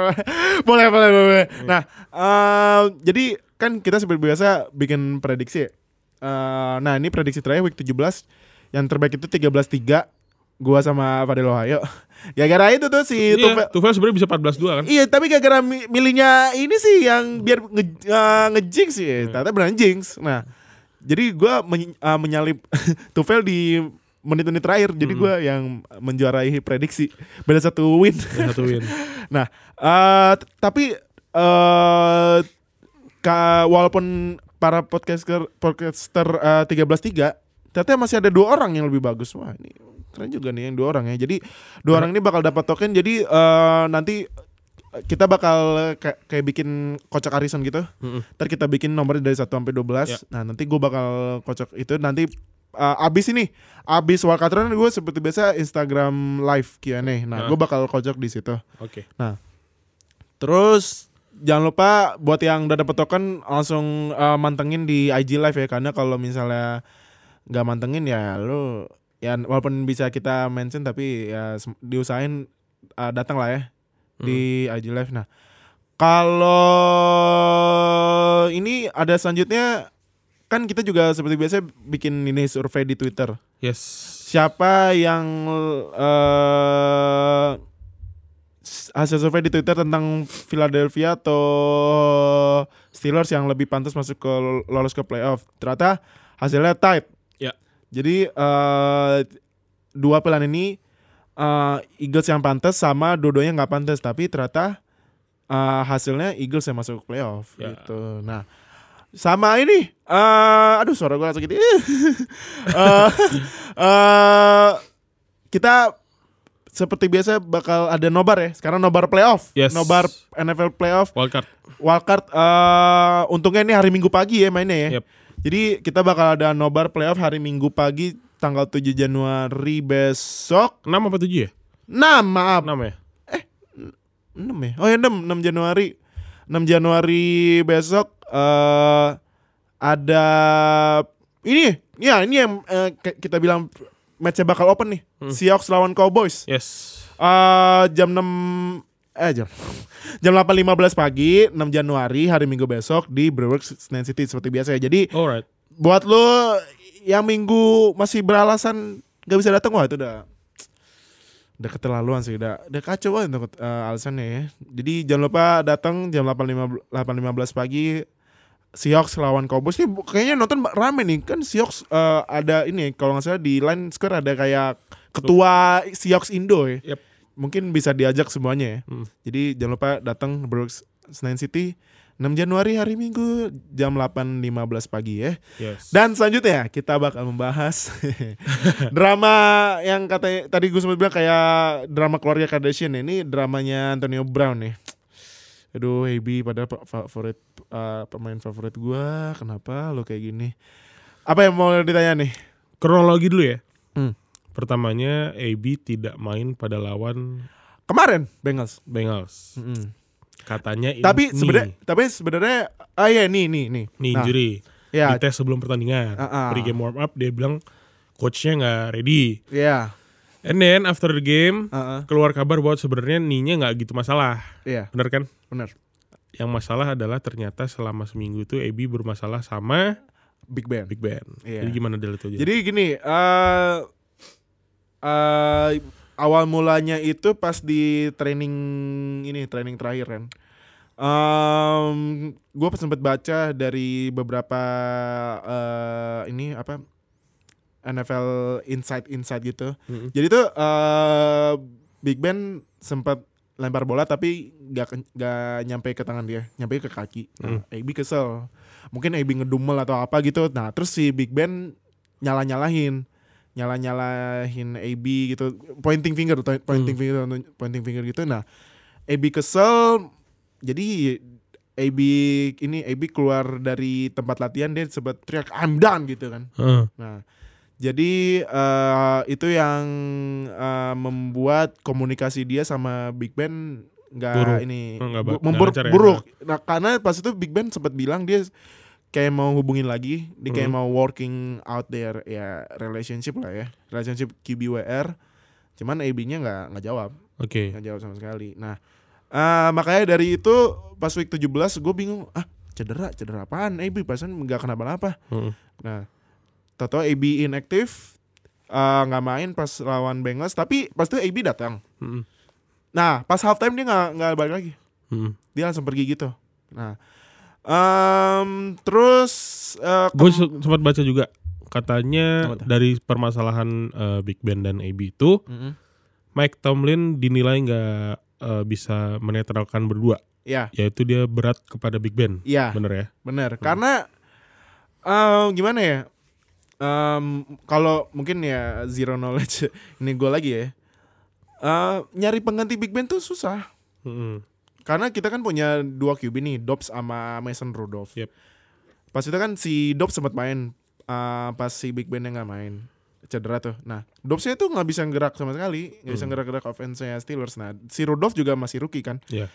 boleh, boleh, boleh. Nah, eh, jadi kan kita seperti biasa bikin prediksi. Eh, nah, ini prediksi terakhir week 17 yang terbaik itu 13-3 gua sama Fadil Ohio. <laughs> Gara-gara itu tuh si iya, Tufel. Tufel sebenarnya bisa 14-2 kan? Iya, tapi gara-gara mi- milihnya ini sih yang biar nge, eh, nge-jinx sih. Ternyata beneran jinx. Nah, jadi gua men- eh, menyalip <laughs> Tufel di menit-menit terakhir. Jadi gua yang menjuarai prediksi. Beda satu win. Yang satu win. <laughs> Nah, t- tapi eh ka, walaupun para podcaster podcaster eh, 13-3 ternyata masih ada dua orang yang lebih bagus. Wah, ini keren juga nih yang dua orang ya. Jadi dua orang ini bakal dapat token. Jadi eh nanti kita bakal kayak, kayak bikin kocak arisan gitu. Mm-mm. Ntar kita bikin nomornya dari 1 sampai 12. Ya. Nah, nanti gue bakal kocok itu nanti uh, abis ini, abis round gue seperti biasa Instagram live Q&A. Nah, Nah. gue bakal kocok di situ. Oke. Terus jangan lupa buat yang udah dapet token langsung uh, mantengin di IG live ya karena kalau misalnya nggak mantengin ya lu ya walaupun bisa kita mention tapi ya diusahain uh, datang lah ya di IG live. Nah, kalau ini ada selanjutnya kan kita juga seperti biasa bikin ini survei di Twitter Yes. siapa yang eh hasil survei di Twitter tentang Philadelphia atau Steelers yang lebih pantas masuk ke lolos ke playoff. Ternyata hasilnya tight. Ya. Jadi eh dua pilihan ini eh, Eagles yang pantas sama dua-duanya nggak pantas tapi ternyata eh, hasilnya Eagles yang masuk playoff Ya. gitu. Nah, sama ini eh aduh suara gue langsung gitu. <laughs> Eh, eh, kita seperti biasa bakal ada nobar ya. Sekarang nobar playoff. Yes. Nobar NFL playoff. Wildcard. Wildcard eh untungnya ini hari Minggu pagi ya mainnya ya. Yep. Jadi kita bakal ada nobar playoff hari Minggu pagi tanggal 7 Januari besok. 6 apa 7 ya? 6 maaf. 6 ya? 6 ya? Oh ya 6, 6 Januari. 6 Januari besok eh ada ini ya ini yang eh, ke- kita bilang matchnya bakal open nih. Hmm. Seahawks lawan Cowboys. Yes. Eh jam 6 eh jam <laughs> jam 8.15 pagi 6 Januari hari Minggu besok di Brewers Senayan City seperti biasa ya. Jadi Alright. buat lo yang Minggu masih beralasan gak bisa datang wah itu udah udah keterlaluan sih udah udah kacau banget untuk eh, alasannya ya. Jadi jangan lupa datang jam 8.15 8.15 pagi Seahawks lawan Cowboys nih kayaknya nonton rame nih kan Seahawks eh, ada ini kalau nggak salah di line score ada kayak ketua Seahawks Indo ya. Yep. Mungkin bisa diajak semuanya ya. Hmm. Jadi jangan lupa datang Brooks Senayan City 6 Januari hari Minggu jam 8.15 pagi ya. Yes. Dan selanjutnya kita bakal membahas <laughs> drama yang kata tadi gue sempat bilang kayak drama keluarga Kardashian ya. ini dramanya Antonio Brown nih. Aduh, AB padahal pa- favorit uh, pemain favorit gua, kenapa lo kayak gini? Apa yang mau ditanya nih? Kronologi dulu ya. Hmm. Pertamanya AB tidak main pada lawan Kemarin Bengals. Bengals. Mm-mm. Katanya ini Tapi sebenarnya tapi sebenarnya ah iya nih nih nih. nih Nah, injury. Ya, Di tes sebelum pertandingan. Ah, ah. Pre game warm up dia bilang coachnya nggak ready. iya. And then after the game Heeh. keluar kabar bahwa sebenarnya ninya nggak gitu masalah. Iya, Bener kan? benar. Yang masalah adalah ternyata selama seminggu itu AB bermasalah sama Big Ben. Big Ben. Iya. Jadi gimana Del itu? Jadi gini, eh eh, awal mulanya itu pas di training ini training terakhir kan. Um, gue sempat baca dari beberapa eh, ini apa NFL Insight Insight gitu. Mm-mm. Jadi tuh eh, Big Ben sempat lempar bola tapi gak, gak nyampe ke tangan dia, nyampe ke kaki. Nah, AB kesel. Mungkin AB ngedumel atau apa gitu. Nah, terus si Big Ben nyala-nyalahin. Nyala-nyalahin AB gitu. Pointing finger, pointing finger, pointing finger gitu. Nah, AB kesel. Jadi AB ini AB keluar dari tempat latihan dia sempat teriak I'm done gitu kan. Heeh. Nah, jadi eh, itu yang eh, membuat komunikasi dia sama Big Ben nggak ini Oh, nggak ba- bu- nggak membur- lancar ya? buruk. Nah, karena pas itu Big Ben sempat bilang dia kayak mau hubungin lagi, dia kayak Hmm. mau working out their ya relationship lah ya, relationship QBWR. Cuman AB-nya nggak nggak jawab, Oke. nggak jawab sama sekali. Nah, eh, makanya dari itu pas week 17 gue bingung, ah cedera, cedera apaan? AB pasan nggak kenapa-napa. Heeh. Nah, Toto AB inaktif eh, nggak main pas lawan Bengals, tapi pas itu AB datang. Heeh. Nah, pas halftime dia nggak nggak balik lagi, Heeh. dia langsung pergi gitu. Nah, em, terus eh, Gue sempat baca juga katanya dari permasalahan eh, Big Ben dan AB itu Mm-mm. Mike Tomlin dinilai nggak eh, bisa menetralkan berdua, ya, yaitu dia berat kepada Big Ben. ya, Bener ya? benar. Karena em, gimana ya? Em, kalau mungkin ya zero knowledge <laughs> ini gue lagi ya. Eh, nyari pengganti Big Ben tuh susah. Heeh. Karena kita kan punya dua QB nih, Dobbs sama Mason Rudolph. Yep. Pas itu kan si Dobbs sempat main, uh, pas si Big Ben nggak main, cedera tuh. Nah, Dobbsnya tuh nggak bisa gerak sama sekali, nggak bisa Hmm. gerak-gerak offense-nya Steelers. Nah, si Rudolph juga masih rookie kan, Iya.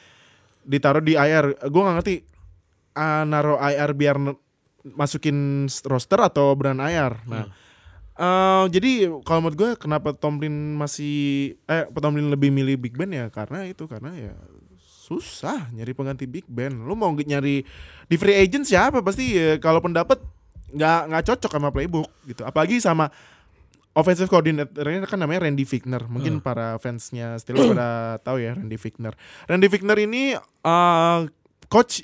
ditaruh di IR. Gue nggak ngerti, uh, naruh IR biar masukin roster atau brand IR. Nah, uh, jadi kalau menurut gue kenapa Tomlin masih eh Tomlin lebih milih Big Ben ya karena itu karena ya susah nyari pengganti Big Ben. Lu mau nyari di free agent siapa pasti ya, kalaupun dapat nggak nggak cocok sama playbook gitu. Apalagi sama offensive coordinatornya kan namanya Randy Fichtner. Mungkin para fansnya Steelers pada tahu ya Randy Fichtner. Randy Fichtner ini uh, coach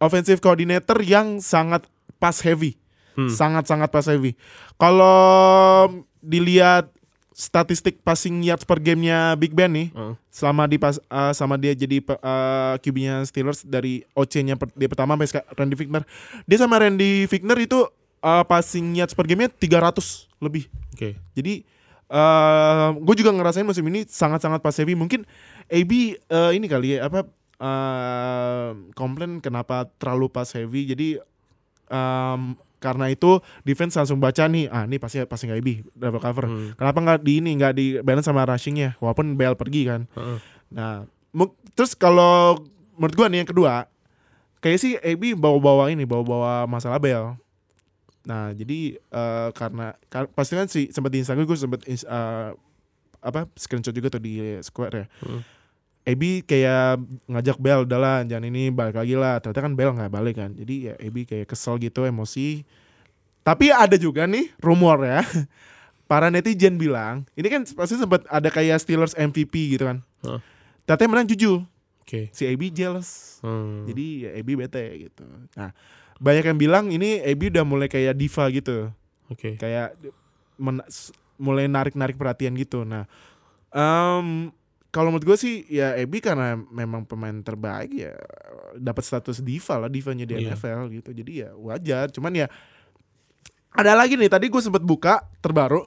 offensive coordinator yang sangat pass heavy. Hmm. Sangat-sangat pass heavy. Kalau dilihat statistik passing yards per gamenya Big Ben nih Heeh. selama di pas eh, sama dia jadi pe- eh, QB-nya Steelers dari OC-nya per- dia pertama sampai Randy Fichtner. Dia sama Randy Fichtner itu eh, passing yards per game-nya 300 lebih. Oke. Jadi eh gue juga ngerasain musim ini sangat-sangat pass heavy. Mungkin AB eh, ini kali ya apa eh, komplain kenapa terlalu pass heavy. Jadi em, karena itu defense langsung baca nih, ah ini pasti pasti nggak AB double cover. Hmm. Kenapa nggak di ini nggak di balance sama rushingnya? Walaupun Bell pergi kan. Heeh. Nah, terus kalau menurut gua nih yang kedua, kayak sih AB bawa-bawa ini, bawa-bawa masalah Bell. Nah, jadi eh, karena kar- pasti kan sih sempat di Instagram gue sempat ins- eh, apa screenshot juga tuh di square ya. Hmm. AB kayak ngajak Bell udah lah jangan ini balik lagi lah ternyata kan Bell nggak balik kan jadi ya AB kayak kesel gitu emosi tapi ada juga nih rumor ya <laughs> para netizen bilang ini kan pasti sempat ada kayak Steelers MVP gitu kan Heeh. ternyata menang jujur Oke. si AB jealous Hmm. jadi ya AB bete gitu nah banyak yang bilang ini AB udah mulai kayak diva gitu Oke. kayak men- mulai narik-narik perhatian gitu. Nah, em, kalau menurut gue sih ya Ebi karena memang pemain terbaik ya dapat status diva lah divanya di Iya. NFL gitu. Jadi ya wajar. Cuman ya ada lagi nih tadi gue sempet buka terbaru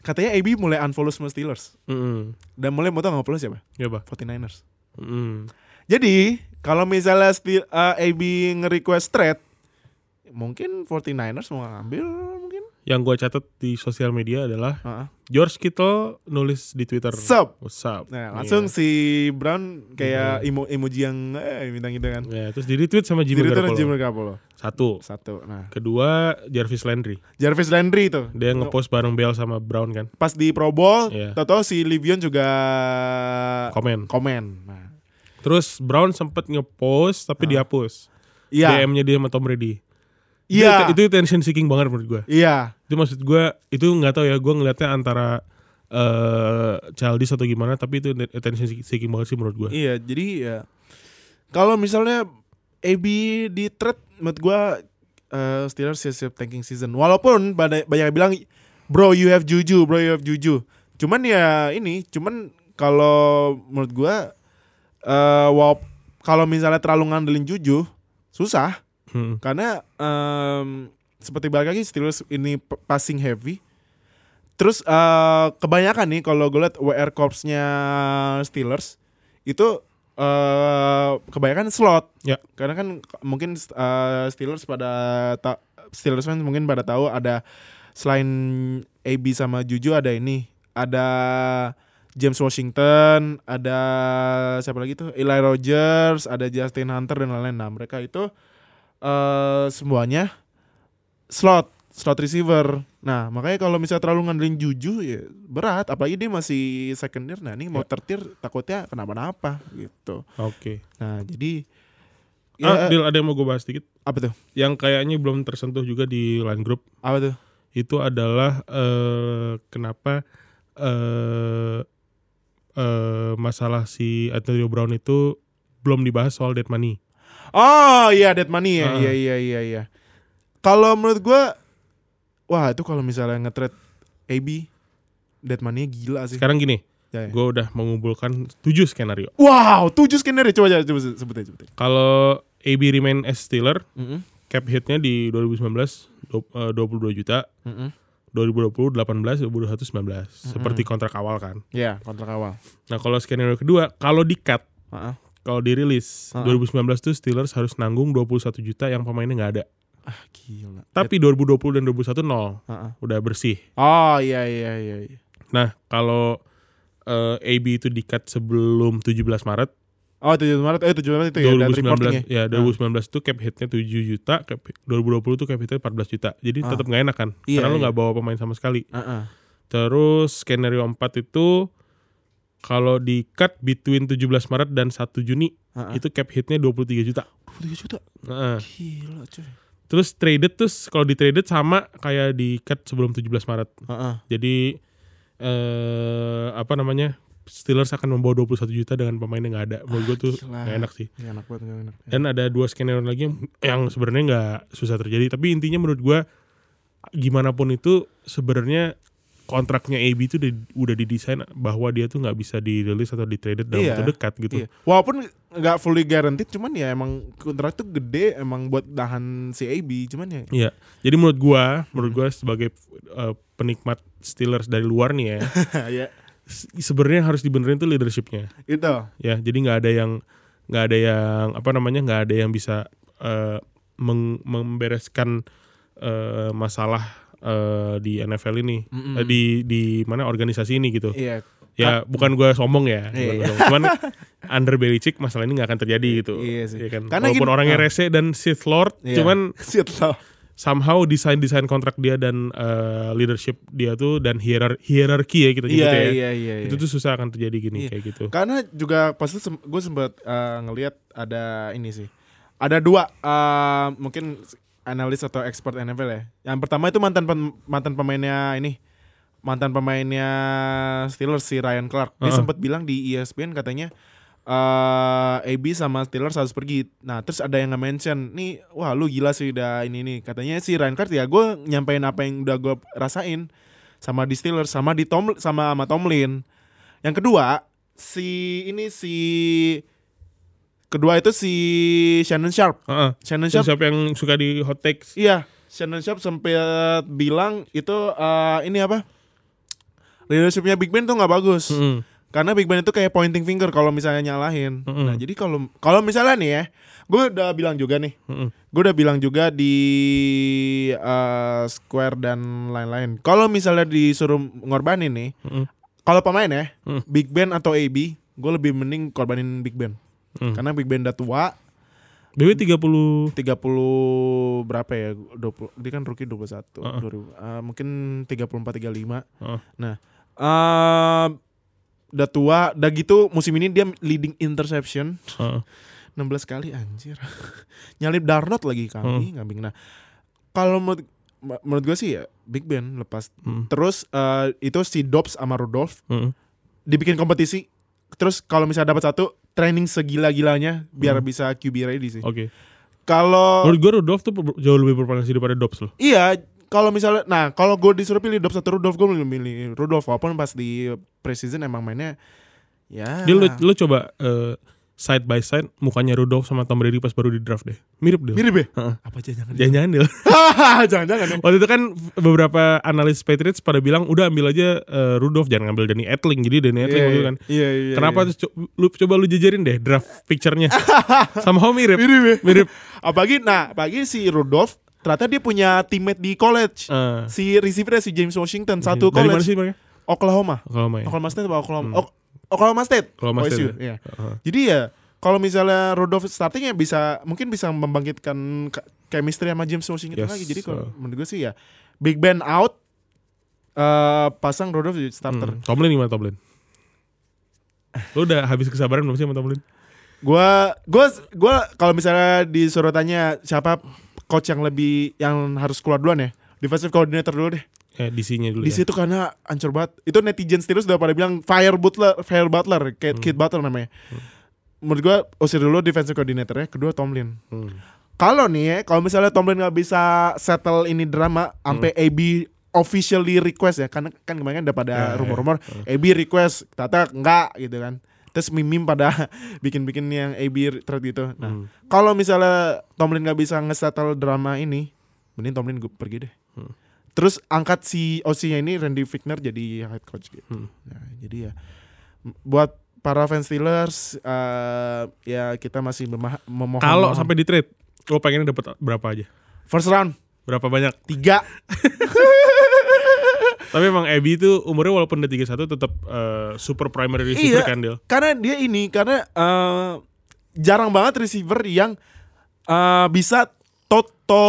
katanya Ebi mulai unfollow semua Steelers Mm-mm. dan mulai mau tau nggak follow siapa? Ya, Pak. 49ers. Mm. Jadi kalau misalnya Steel, eh, AB nge-request trade mungkin 49ers mau ngambil. Yang gue catat di sosial media adalah Heeh. George Kittle nulis di Twitter. Sup. What's up? Nah, langsung Iya. si Brown kayak emo emoji yang eh bintang gitu kan. Ya, terus di retweet sama Jimmy Garoppolo. Jimmy Garoppolo. Satu. Satu. Nah, Kedua Jarvis Landry. Jarvis Landry itu. Dia ngepost bareng Bell sama Brown kan. Pas di Pro Bowl, Iya. tau si Livion juga Komen. komen. Nah, Terus Brown sempet ngepost tapi dihapus. Ah. iya. DM-nya dia sama Tom Brady. Itu- Iya. Itu, attention seeking banget menurut gue. Iya. Itu maksud gue itu nggak tahu ya. Gue ngeliatnya antara eh childish atau gimana. Tapi itu attention seeking banget sih menurut gue. Iya, jadi ya kalau misalnya AB di trade menurut gua eh, Steelers siap-siap tanking season. Walaupun banyak yang bilang bro you have juju, bro you have juju. Cuman ya ini, cuman kalau menurut gua eh wow, kalau misalnya terlalu ngandelin juju susah Hmm. karena em, seperti balik lagi Steelers ini passing heavy. Terus eh, kebanyakan nih kalau gue liat WR Corps-nya Steelers itu eh kebanyakan slot. Ya. Karena kan mungkin eh, Steelers pada ta- Steelers fans mungkin pada tahu ada selain AB sama Juju ada ini, ada James Washington, ada siapa lagi tuh? Eli Rogers, ada Justin Hunter dan lain-lain. Nah, mereka itu eh semuanya slot, slot receiver. Nah, makanya kalau misalnya terlalu ngandelin Juju ya berat, apalagi dia masih second year. Nah, ini mau Ya. tertir takutnya kenapa-napa gitu. Oke. Nah, jadi Ah, ya Dil, ada yang mau gue bahas dikit. apa tuh? Yang kayaknya belum tersentuh juga di line group Apa tuh? itu adalah eh kenapa eh eh masalah si Antonio Brown itu belum dibahas soal dead money. Oh, iya dead money ya. Ah. Iya, iya, iya, iya. Kalau menurut gua wah, itu kalau misalnya nge-trade AB dead money gila sih. Sekarang gini, Ya, ya. gue udah mengumpulkan 7 skenario. Wow, tujuh skenario coba aja coba sebutin sebutin. Kalau AB remain as Steeler, Mm-mm. cap hitnya di 2019 du- eh, 22 juta, Mm-mm. 2020 18, 2021 19. Seperti kontrak awal kan. Ya, kontrak awal. Nah, kalau skenario kedua, kalau di cut, Heeh. Kalau dirilis Ah. 2019 tuh Steelers harus nanggung 21 juta yang pemainnya nggak ada. Ah, gila. Tapi 2020 dan 2021 nol, Heeh. udah bersih. Oh, iya iya iya iya. Nah, kalau eh, AB itu di-cut sebelum 17 Maret, Oh, 7 Maret eh 7 Maret itu ya dan 2019 reportingnya. ya 2019 itu cap hitnya 7 juta, cap, 2020 tuh cap hitnya 14 juta. Jadi Ah. tetap nggak enak kan? Iya, Karena lu iya. nggak bawa pemain sama sekali. Heeh. Terus skenario 4 itu kalau di-cut between 17 Maret dan 1 Juni Heeh. itu cap hitnya 23 juta. 23 juta. Heeh. Gila, coy. Terus traded tuh kalau di traded sama kayak di cut sebelum 17 Maret. Heeh. Jadi eh apa namanya? Steelers akan membawa 21 juta dengan pemainnya nggak ada. Menurut gue tuh gila. nggak enak sih. Ya, enak banget nggak enak. Dan ada dua skenario lagi yang, yang sebenarnya nggak susah terjadi. Tapi intinya menurut gue gimana pun itu sebenarnya kontraknya AB itu udah, udah didesain bahwa dia tuh nggak bisa dirilis atau di traded dalam Iya. waktu dekat gitu. Iya. Walaupun nggak fully guaranteed, cuman ya emang kontrak tuh gede emang buat tahan si AB, cuman ya. Iya. Jadi menurut gua, menurut gua sebagai uh, penikmat Steelers dari luar nih ya, <laughs> ya se- sebenarnya harus dibenerin tuh leadershipnya. itu. Ya, jadi nggak ada yang nggak ada yang apa namanya nggak ada yang bisa uh, meng- membereskan uh, masalah uh, di NFL ini, Mm-mm. Uh, di di mana organisasi ini gitu. Iya. Ya, bukan gua sombong ya, bukan Iya. gua cuman under Belichick masalah ini nggak akan terjadi gitu. Iya sih. Ya kan? Karena Walaupun gini- orangnya ah. rese dan Sith Lord, Iya. cuman <laughs> Shit lah. somehow desain desain kontrak dia dan uh, leadership dia tuh dan hierar hierarki ya kita Iya, nyebutnya ya. iya, iya, Itu iya. tuh susah akan terjadi gini Iya. kayak gitu. Karena juga pasti gue sempat eh, ngelihat ada ini sih. Ada dua eh, mungkin analis atau expert NFL ya. Yang pertama itu mantan pem- mantan pemainnya ini. Mantan pemainnya Steelers si Ryan Clark. Dia Heeh. sempat bilang di ESPN katanya eh AB sama Steelers harus pergi. Nah, terus ada yang nge-mention, nih, wah lu gila sih udah ini nih. Katanya si Ryan Clark ya gue nyampein apa yang udah gue rasain sama di Steelers sama di Tom sama sama Tomlin. Yang kedua, si ini si kedua itu si Shannon Sharp. Heeh. Shannon Terus Sharp siapa yang suka di hot takes? iya, Shannon Sharp sempat bilang itu eh, ini apa? Leadershipnya Big Ben tuh nggak bagus. Mm-mm. Karena Big Ben itu kayak pointing finger kalau misalnya nyalahin. Mm-mm. Nah, jadi kalau kalau misalnya nih ya, gue udah bilang juga nih, Mm-mm. gue udah bilang juga di eh, Square dan lain-lain. Kalau misalnya disuruh ngorbanin nih, Mm-mm. kalau pemain ya, Mm. Big Ben atau AB, gue lebih mending korbanin Big Ben. Mm. Karena Big Ben udah tua, BB 30 30 berapa ya? 20, dia kan rookie 21. Heeh. 2000, eh, mungkin 34 35. Heeh. Nah, eh udah tua, udah gitu musim ini dia leading interception Heeh. 16 kali anjir. <laughs> Nyalip Darnold lagi kami, ngambing. Nah, kalau menurut menurut gue sih ya Big Ben lepas. Mm. Terus eh, itu si Dobbs sama Rudolph Mm-mm. dibikin kompetisi. Terus kalau misalnya dapat satu training segila-gilanya biar Hmm. bisa QB ready sih. Oke. Kalau Menurut gue Rudolph tuh jauh lebih berpotensi daripada Dobbs loh. Iya, kalau misalnya, nah kalau gue disuruh pilih Dobbs atau Rudolph, gue milih milih Rudolph walaupun pas di preseason emang mainnya ya. Dia lu, lu coba eh, side by side mukanya Rudolph sama Tom Brady pas baru di draft deh. Mirip deh. mirip ya? Heeh. Apa jangan Jangan-jangan Dil. <laughs> jangan-jangan. Waktu itu kan beberapa analis Patriots pada bilang udah ambil aja eh, Rudolph jangan ngambil Danny Etling. Jadi Danny Etling waktu itu kan. Iya, iya. Kenapa iya. terus co- lu coba lu jajarin deh draft picture-nya. <laughs> Somehow mirip. mirip ya? Mirip. <laughs> Apalagi, nah, apalagi si Rudolph ternyata dia punya teammate di college. Eh, Si receivernya si James Washington satu dari mana college sih mereka? Oklahoma. Kalau main. Oklahoma State apa Oklahoma? Hmm. Oklahoma State. Oklahoma State, OSU, ya? iya. Heeh. Jadi ya kalau misalnya Rudolph startingnya bisa mungkin bisa membangkitkan chemistry sama James Washington Yes, lagi. Jadi kalau uh. menurut gue sih ya Big Ben out eh pasang Rudolph jadi starter. Hmm. Tomlin gimana Tomlin? Lu udah habis kesabaran belum sih sama Tomlin? Gua gua gua kalau misalnya disuruh tanya siapa coach yang lebih yang harus keluar duluan ya. Defensive coordinator dulu deh. Eh, DC-nya dulu Di ya. situ karena ancur banget. Itu netizen terus udah pada bilang fire Butler, fire Butler, Kid, Hmm. Kid Butler namanya. Menurut gua usir dulu defensive coordinator ya, kedua Tomlin. Hmm. Kalau nih kalau misalnya Tomlin nggak bisa settle ini drama sampai AB officially request ya, karena kan kemarin kan udah pada Ya, ya. rumor-rumor AB request, tata enggak gitu kan. Terus mimim pada <laughs> bikin-bikin yang AB thread gitu. Nah, Hmm. kalau misalnya Tomlin nggak bisa nge-settle drama ini, mending Tomlin gue pergi deh. Hmm. Terus angkat si OC-nya ini Randy Fickner jadi head coach gitu. Hmm. Nah, jadi ya buat para fans Steelers eh, ya kita masih memohon Kalau sampai di trade, lo pengennya dapat berapa aja? first round Berapa banyak? tiga <laughs> Tapi emang Abby itu umurnya walaupun udah 31 tetap eh, super primary receiver Iya. kan karena dia ini karena eh, jarang banget receiver yang eh, bisa to to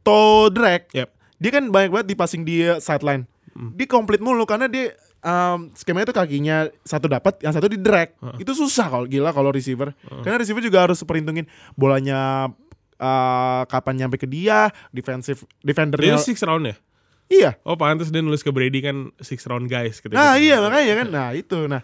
to drag Yep. Dia kan banyak banget di passing di sideline Hmm. dia komplit mulu karena dia um, skemanya tuh kakinya satu dapat yang satu di drag Heeh. itu susah kalau gila kalau receiver karena receiver juga harus perhitungin bolanya uh, kapan nyampe ke dia defensive Dia defendernya six round ya? iya Oh pantas dia nulis ke Brady kan six round guys. Gitu nah iya makanya kan nah itu nah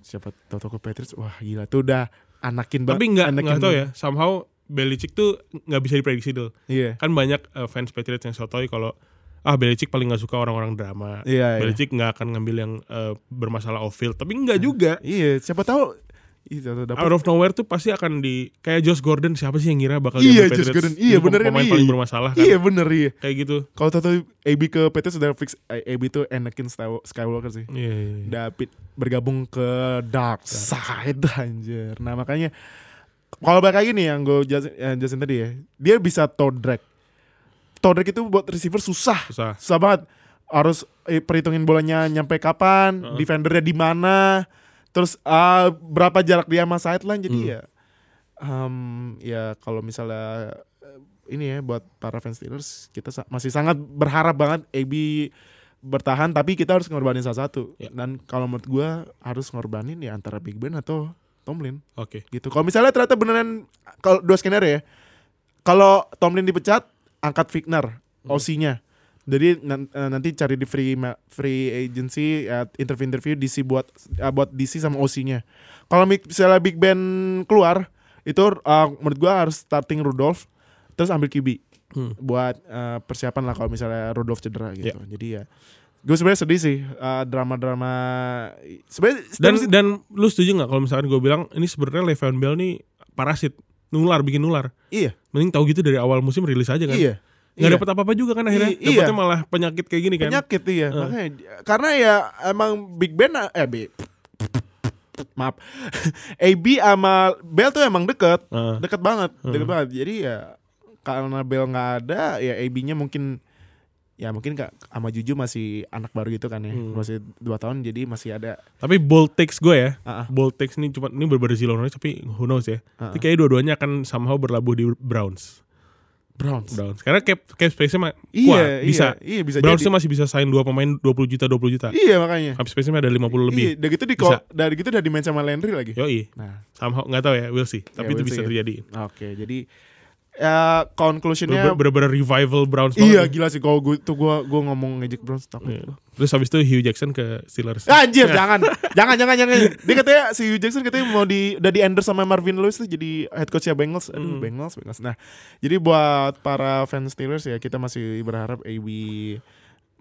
siapa tahu toko Patriots wah gila tuh udah anakin banget Tapi nggak nggak tahu ya. Somehow Belichick tuh nggak bisa diprediksi Del. iya Kan banyak eh, fans Patriots yang sotoy kalau ah Belichick paling nggak suka orang-orang drama. Iya, iya. Belichick nggak akan ngambil yang eh, bermasalah off field, tapi nggak juga. Iya, siapa tahu itu dapat Out of nowhere tuh pasti akan di kayak Josh Gordon siapa sih yang ngira bakal Iya, Josh Patriots? Gordon. Iya, Jadi bener kan, Pemain iya. paling bermasalah kan. Iya bener iya. Kayak gitu. Kalau tahu AB ke PT sudah fix AB itu Anakin Sky- Skywalker sih. Iya. iya, iya. David bergabung ke dark side <laughs> anjir. Nah makanya kalau balik lagi nih yang gue jelasin, jelasin tadi ya, dia bisa toe drag. Toe drag itu buat receiver susah, Susah. susah banget. Harus eh, perhitungin bolanya nyampe kapan, Heeh. defendernya di mana, terus ah, berapa jarak dia sama sideline. Jadi Hmm. ya, em, ya kalau misalnya eh, ini ya buat para fans Steelers kita sa- masih sangat berharap banget AB bertahan tapi kita harus ngorbanin salah satu Ya. dan kalau menurut gua harus ngorbanin ya antara Big Ben atau Tomlin Oke. gitu kalau misalnya ternyata beneran kalau dua skenario ya kalau Tomlin dipecat angkat Figner Hmm. OC-nya jadi eh, nanti cari di free free agency ya, interview interview DC buat eh, buat DC sama OC-nya kalau mi- misalnya Big Ben keluar itu eh, menurut gua harus starting Rudolph terus ambil QB Hmm. buat eh, persiapan lah kalau misalnya Rudolph cedera gitu. Ya. Jadi ya gue sebenarnya sedih sih eh, drama-drama sebenarnya Dan sebenarnya- dan lu setuju nggak kalau misalkan gue bilang ini sebenarnya Le'Veon Bell nih parasit nular bikin nular. iya Mending tahu gitu dari awal musim rilis aja kan. iya Nggak iya. dapat apa-apa juga kan akhirnya. I- iya. Dapatnya malah penyakit kayak gini kan. penyakit iya Eh. makanya karena ya emang Big Ben eh <laughs> B maaf AB sama Bell tuh emang deket Heeh. deket banget Hmm. deket banget jadi ya karena Bell nggak ada ya AB-nya mungkin ya mungkin kak sama Juju masih anak baru gitu kan ya Hmm. masih dua tahun jadi masih ada Tapi bold takes gue ya. Ah. Bold takes ini cuma ini berbeda Zillow tapi who knows ya. Ah, Tapi kayaknya dua-duanya akan somehow berlabuh di Browns. Browns Browns. Karena cap cap space-nya mah Iya, kuat, iya, bisa. iya bisa Browns masih bisa sign dua pemain 20 juta 20 juta. Iya makanya. Cap space-nya ada 50 Iya, lebih. dari gitu di Bisa. dari gitu udah dimain sama Landry lagi. Yoi. Nah, Somehow nggak tahu ya, we'll see. Tapi Ya, itu we'll bisa see ya. terjadi. oke. Jadi ya conclusionnya Bener-bener revival Browns iya banget. gila sih kalau gue tuh gue gue ngomong ngejek Browns takut. Gua. Terus habis itu Hugh Jackson ke Steelers. Ah, Anjir, jangan. jangan, jangan, jangan. <laughs> Dia katanya si Hugh Jackson katanya mau di udah di endorse sama Marvin Lewis tuh jadi head coachnya Bengals. Aduh, Hmm. Bengals, Bengals. Nah, jadi buat para fans Steelers ya kita masih berharap AB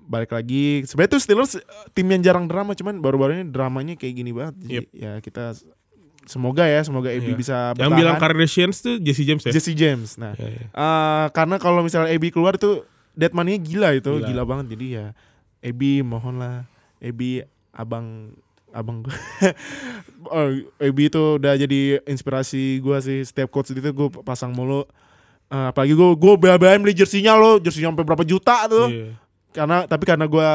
balik lagi. Sebenarnya tuh Steelers eh, tim yang jarang drama, cuman baru-baru ini dramanya kayak gini banget. Jadi, Yep. ya kita semoga ya, semoga AB Iya. bisa Yang bertahan. bilang Kardashians tuh Jesse James ya. Jesse James. Nah, Iya, iya. eh, karena kalau misalnya AB keluar itu dead money gila itu, Gila. gila, banget. Jadi ya AB mohon lah, AB abang abang gue. <laughs> oh, AB itu udah jadi inspirasi gue sih. Setiap quotes itu gue pasang mulu. Eh, apalagi gue gue bela-belain beli jersinya lo, jersinya sampai berapa juta tuh. Iya. Karena tapi karena gue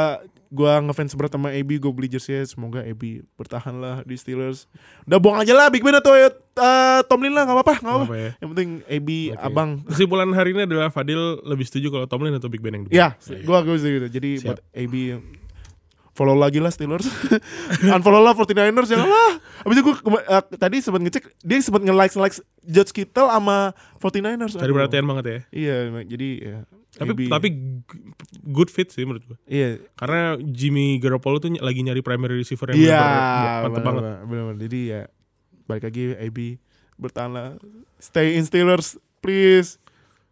gua ngefans berat sama AB, gue beli jersey semoga AB bertahan lah di Steelers. Udah buang aja lah Big Ben atau eh, Tomlin lah nggak apa-apa, nggak apa-apa. Apa ya? Yang penting AB Oke. abang. Kesimpulan hari ini adalah Fadil lebih setuju kalau Tomlin atau Big Ben yang Ya, Iya. gua gue gitu. Jadi Siap. buat AB follow lagi lah Steelers. <laughs> Unfollow lah 49ers jangan lah. Habis itu gue tadi sempat ngecek dia sempat nge-like like Judge Kittle sama 49ers. Cari perhatian banget ya. Iya, jadi ya. Tapi AB. tapi good fit sih menurut gue. iya. Karena Jimmy Garoppolo tuh lagi nyari primary receiver yang Iya, bener-bener mantep banget. Benar-benar. Jadi ya balik lagi AB bertahan lah. Stay in Steelers please.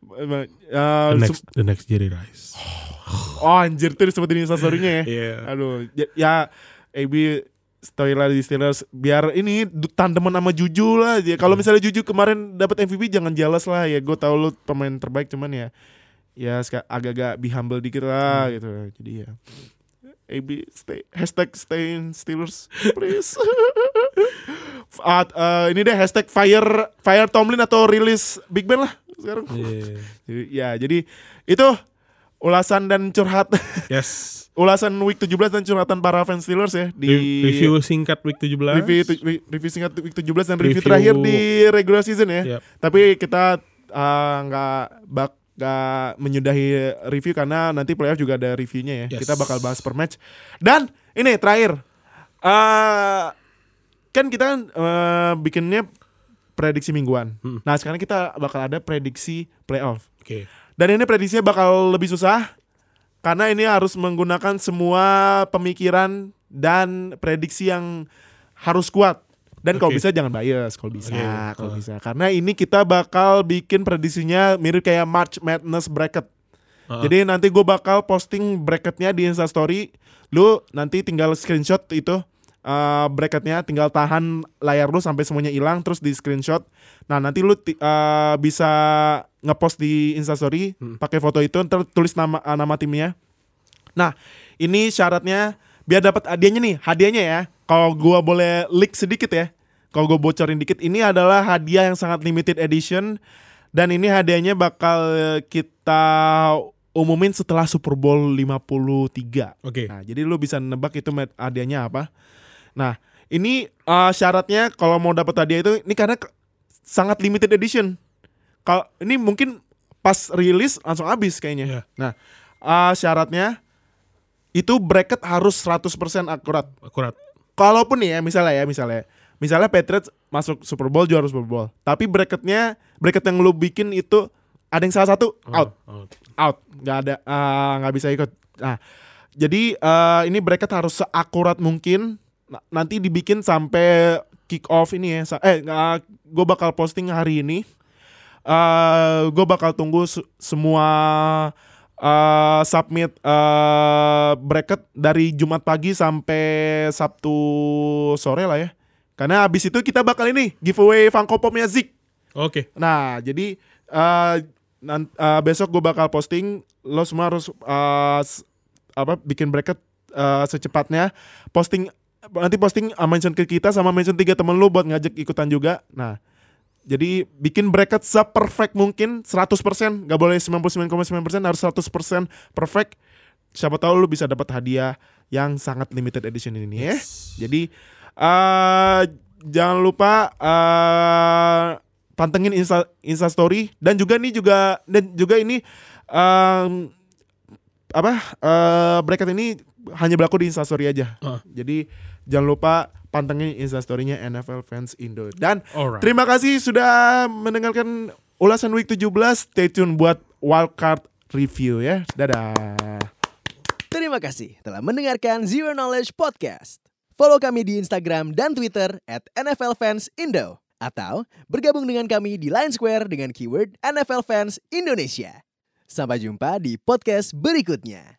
Uh, The next the next Jerry Rice. oh anjir tuh disebutin instastorynya ya. Iya. Aduh, ya, ya AB stay lah di Steelers biar ini tandeman sama Juju lah. Ya, kalau misalnya Juju kemarin dapat MVP jangan jealous lah ya. Gue tahu lu pemain terbaik cuman ya ya agak-agak be humble dikit lah gitu. Jadi ya AB stay hashtag stay in Steelers please. <laughs> Ah, eh, ini deh hashtag fire fire Tomlin atau release Big Ben lah sekarang. Iya. <laughs> Jadi, ya jadi itu ulasan dan curhat Yes. <laughs> ulasan week 17 dan curhatan para fans Steelers ya di Re- review singkat week 17. review, review singkat week 17 dan review, Review- terakhir di regular season ya. Yep. Tapi kita uh, nggak bak nggak menyudahi review karena nanti playoff juga ada reviewnya ya. Yes. Kita bakal bahas per match. Dan ini terakhir uh, kan kita uh, bikinnya prediksi mingguan. Hmm. Nah sekarang kita bakal ada prediksi playoff. Oke. Dan ini prediksinya bakal lebih susah karena ini harus menggunakan semua pemikiran dan prediksi yang harus kuat. Dan kalau Oke. bisa jangan bias kalau bisa, Oke. kalau Ah. bisa. Karena ini kita bakal bikin prediksinya mirip kayak March Madness bracket. Jadi nanti gue bakal posting bracketnya di Instastory. Lu nanti tinggal screenshot itu uh, bracketnya, tinggal tahan layar lu sampai semuanya hilang, terus di screenshot. Nah nanti lu uh, bisa ngepost di Instastory pakai foto itu, ntar tulis nama uh, nama timnya. Nah, ini syaratnya biar dapat hadiahnya nih. Hadiahnya ya, kalau gua boleh leak sedikit ya. Kalau gue bocorin dikit, ini adalah hadiah yang sangat limited edition dan ini hadiahnya bakal kita umumin setelah Super Bowl 53. Oke. Nah, jadi lu bisa nebak itu hadiahnya apa. Nah, ini uh, syaratnya kalau mau dapat hadiah itu ini karena sangat limited edition. Kalau ini mungkin pas rilis langsung habis kayaknya. Iya. Nah, uh, syaratnya itu bracket harus 100% akurat. Akurat. Kalaupun nih ya misalnya ya misalnya misalnya Patriots masuk Super Bowl juara Super Bowl, tapi bracketnya bracket yang lu bikin itu ada yang salah satu out. Oh, out. out nggak ada eh, nggak bisa ikut. Nah jadi eh, ini bracket harus seakurat mungkin. Nah, nanti dibikin sampai kick off ini ya. Eh gue bakal posting hari ini. Eh gue bakal tunggu se- semua eh, submit eh, bracket dari Jumat pagi sampai Sabtu sore lah ya karena habis itu kita bakal ini giveaway Funko Popnya Zik Oke. Nah, jadi eh nan- eh, besok gue bakal posting lo semua harus eh, s- apa bikin bracket eh, secepatnya posting nanti posting uh, mention ke kita sama mention tiga temen lu buat ngajak ikutan juga. Nah, jadi bikin bracket se-perfect mungkin 100%, nggak boleh 99,9% harus 100% perfect. Siapa tahu lu bisa dapat hadiah yang sangat limited edition ini ya. Jadi eh jangan lupa eh pantengin Insta Insta Story dan juga nih juga dan juga ini em, apa eh bracket ini hanya berlaku di Insta Story aja. Ah. Jadi jangan lupa pantengin Insta Story-nya NFL Fans Indo. Dan Alright. terima kasih sudah mendengarkan ulasan week 17. Stay tune buat wildcard review ya. Dadah. Terima kasih telah mendengarkan Zero Knowledge Podcast. Follow kami di Instagram dan Twitter at NFL. Atau bergabung dengan kami di Line Square dengan keyword NFL Fans Indonesia. Sampai jumpa di podcast berikutnya.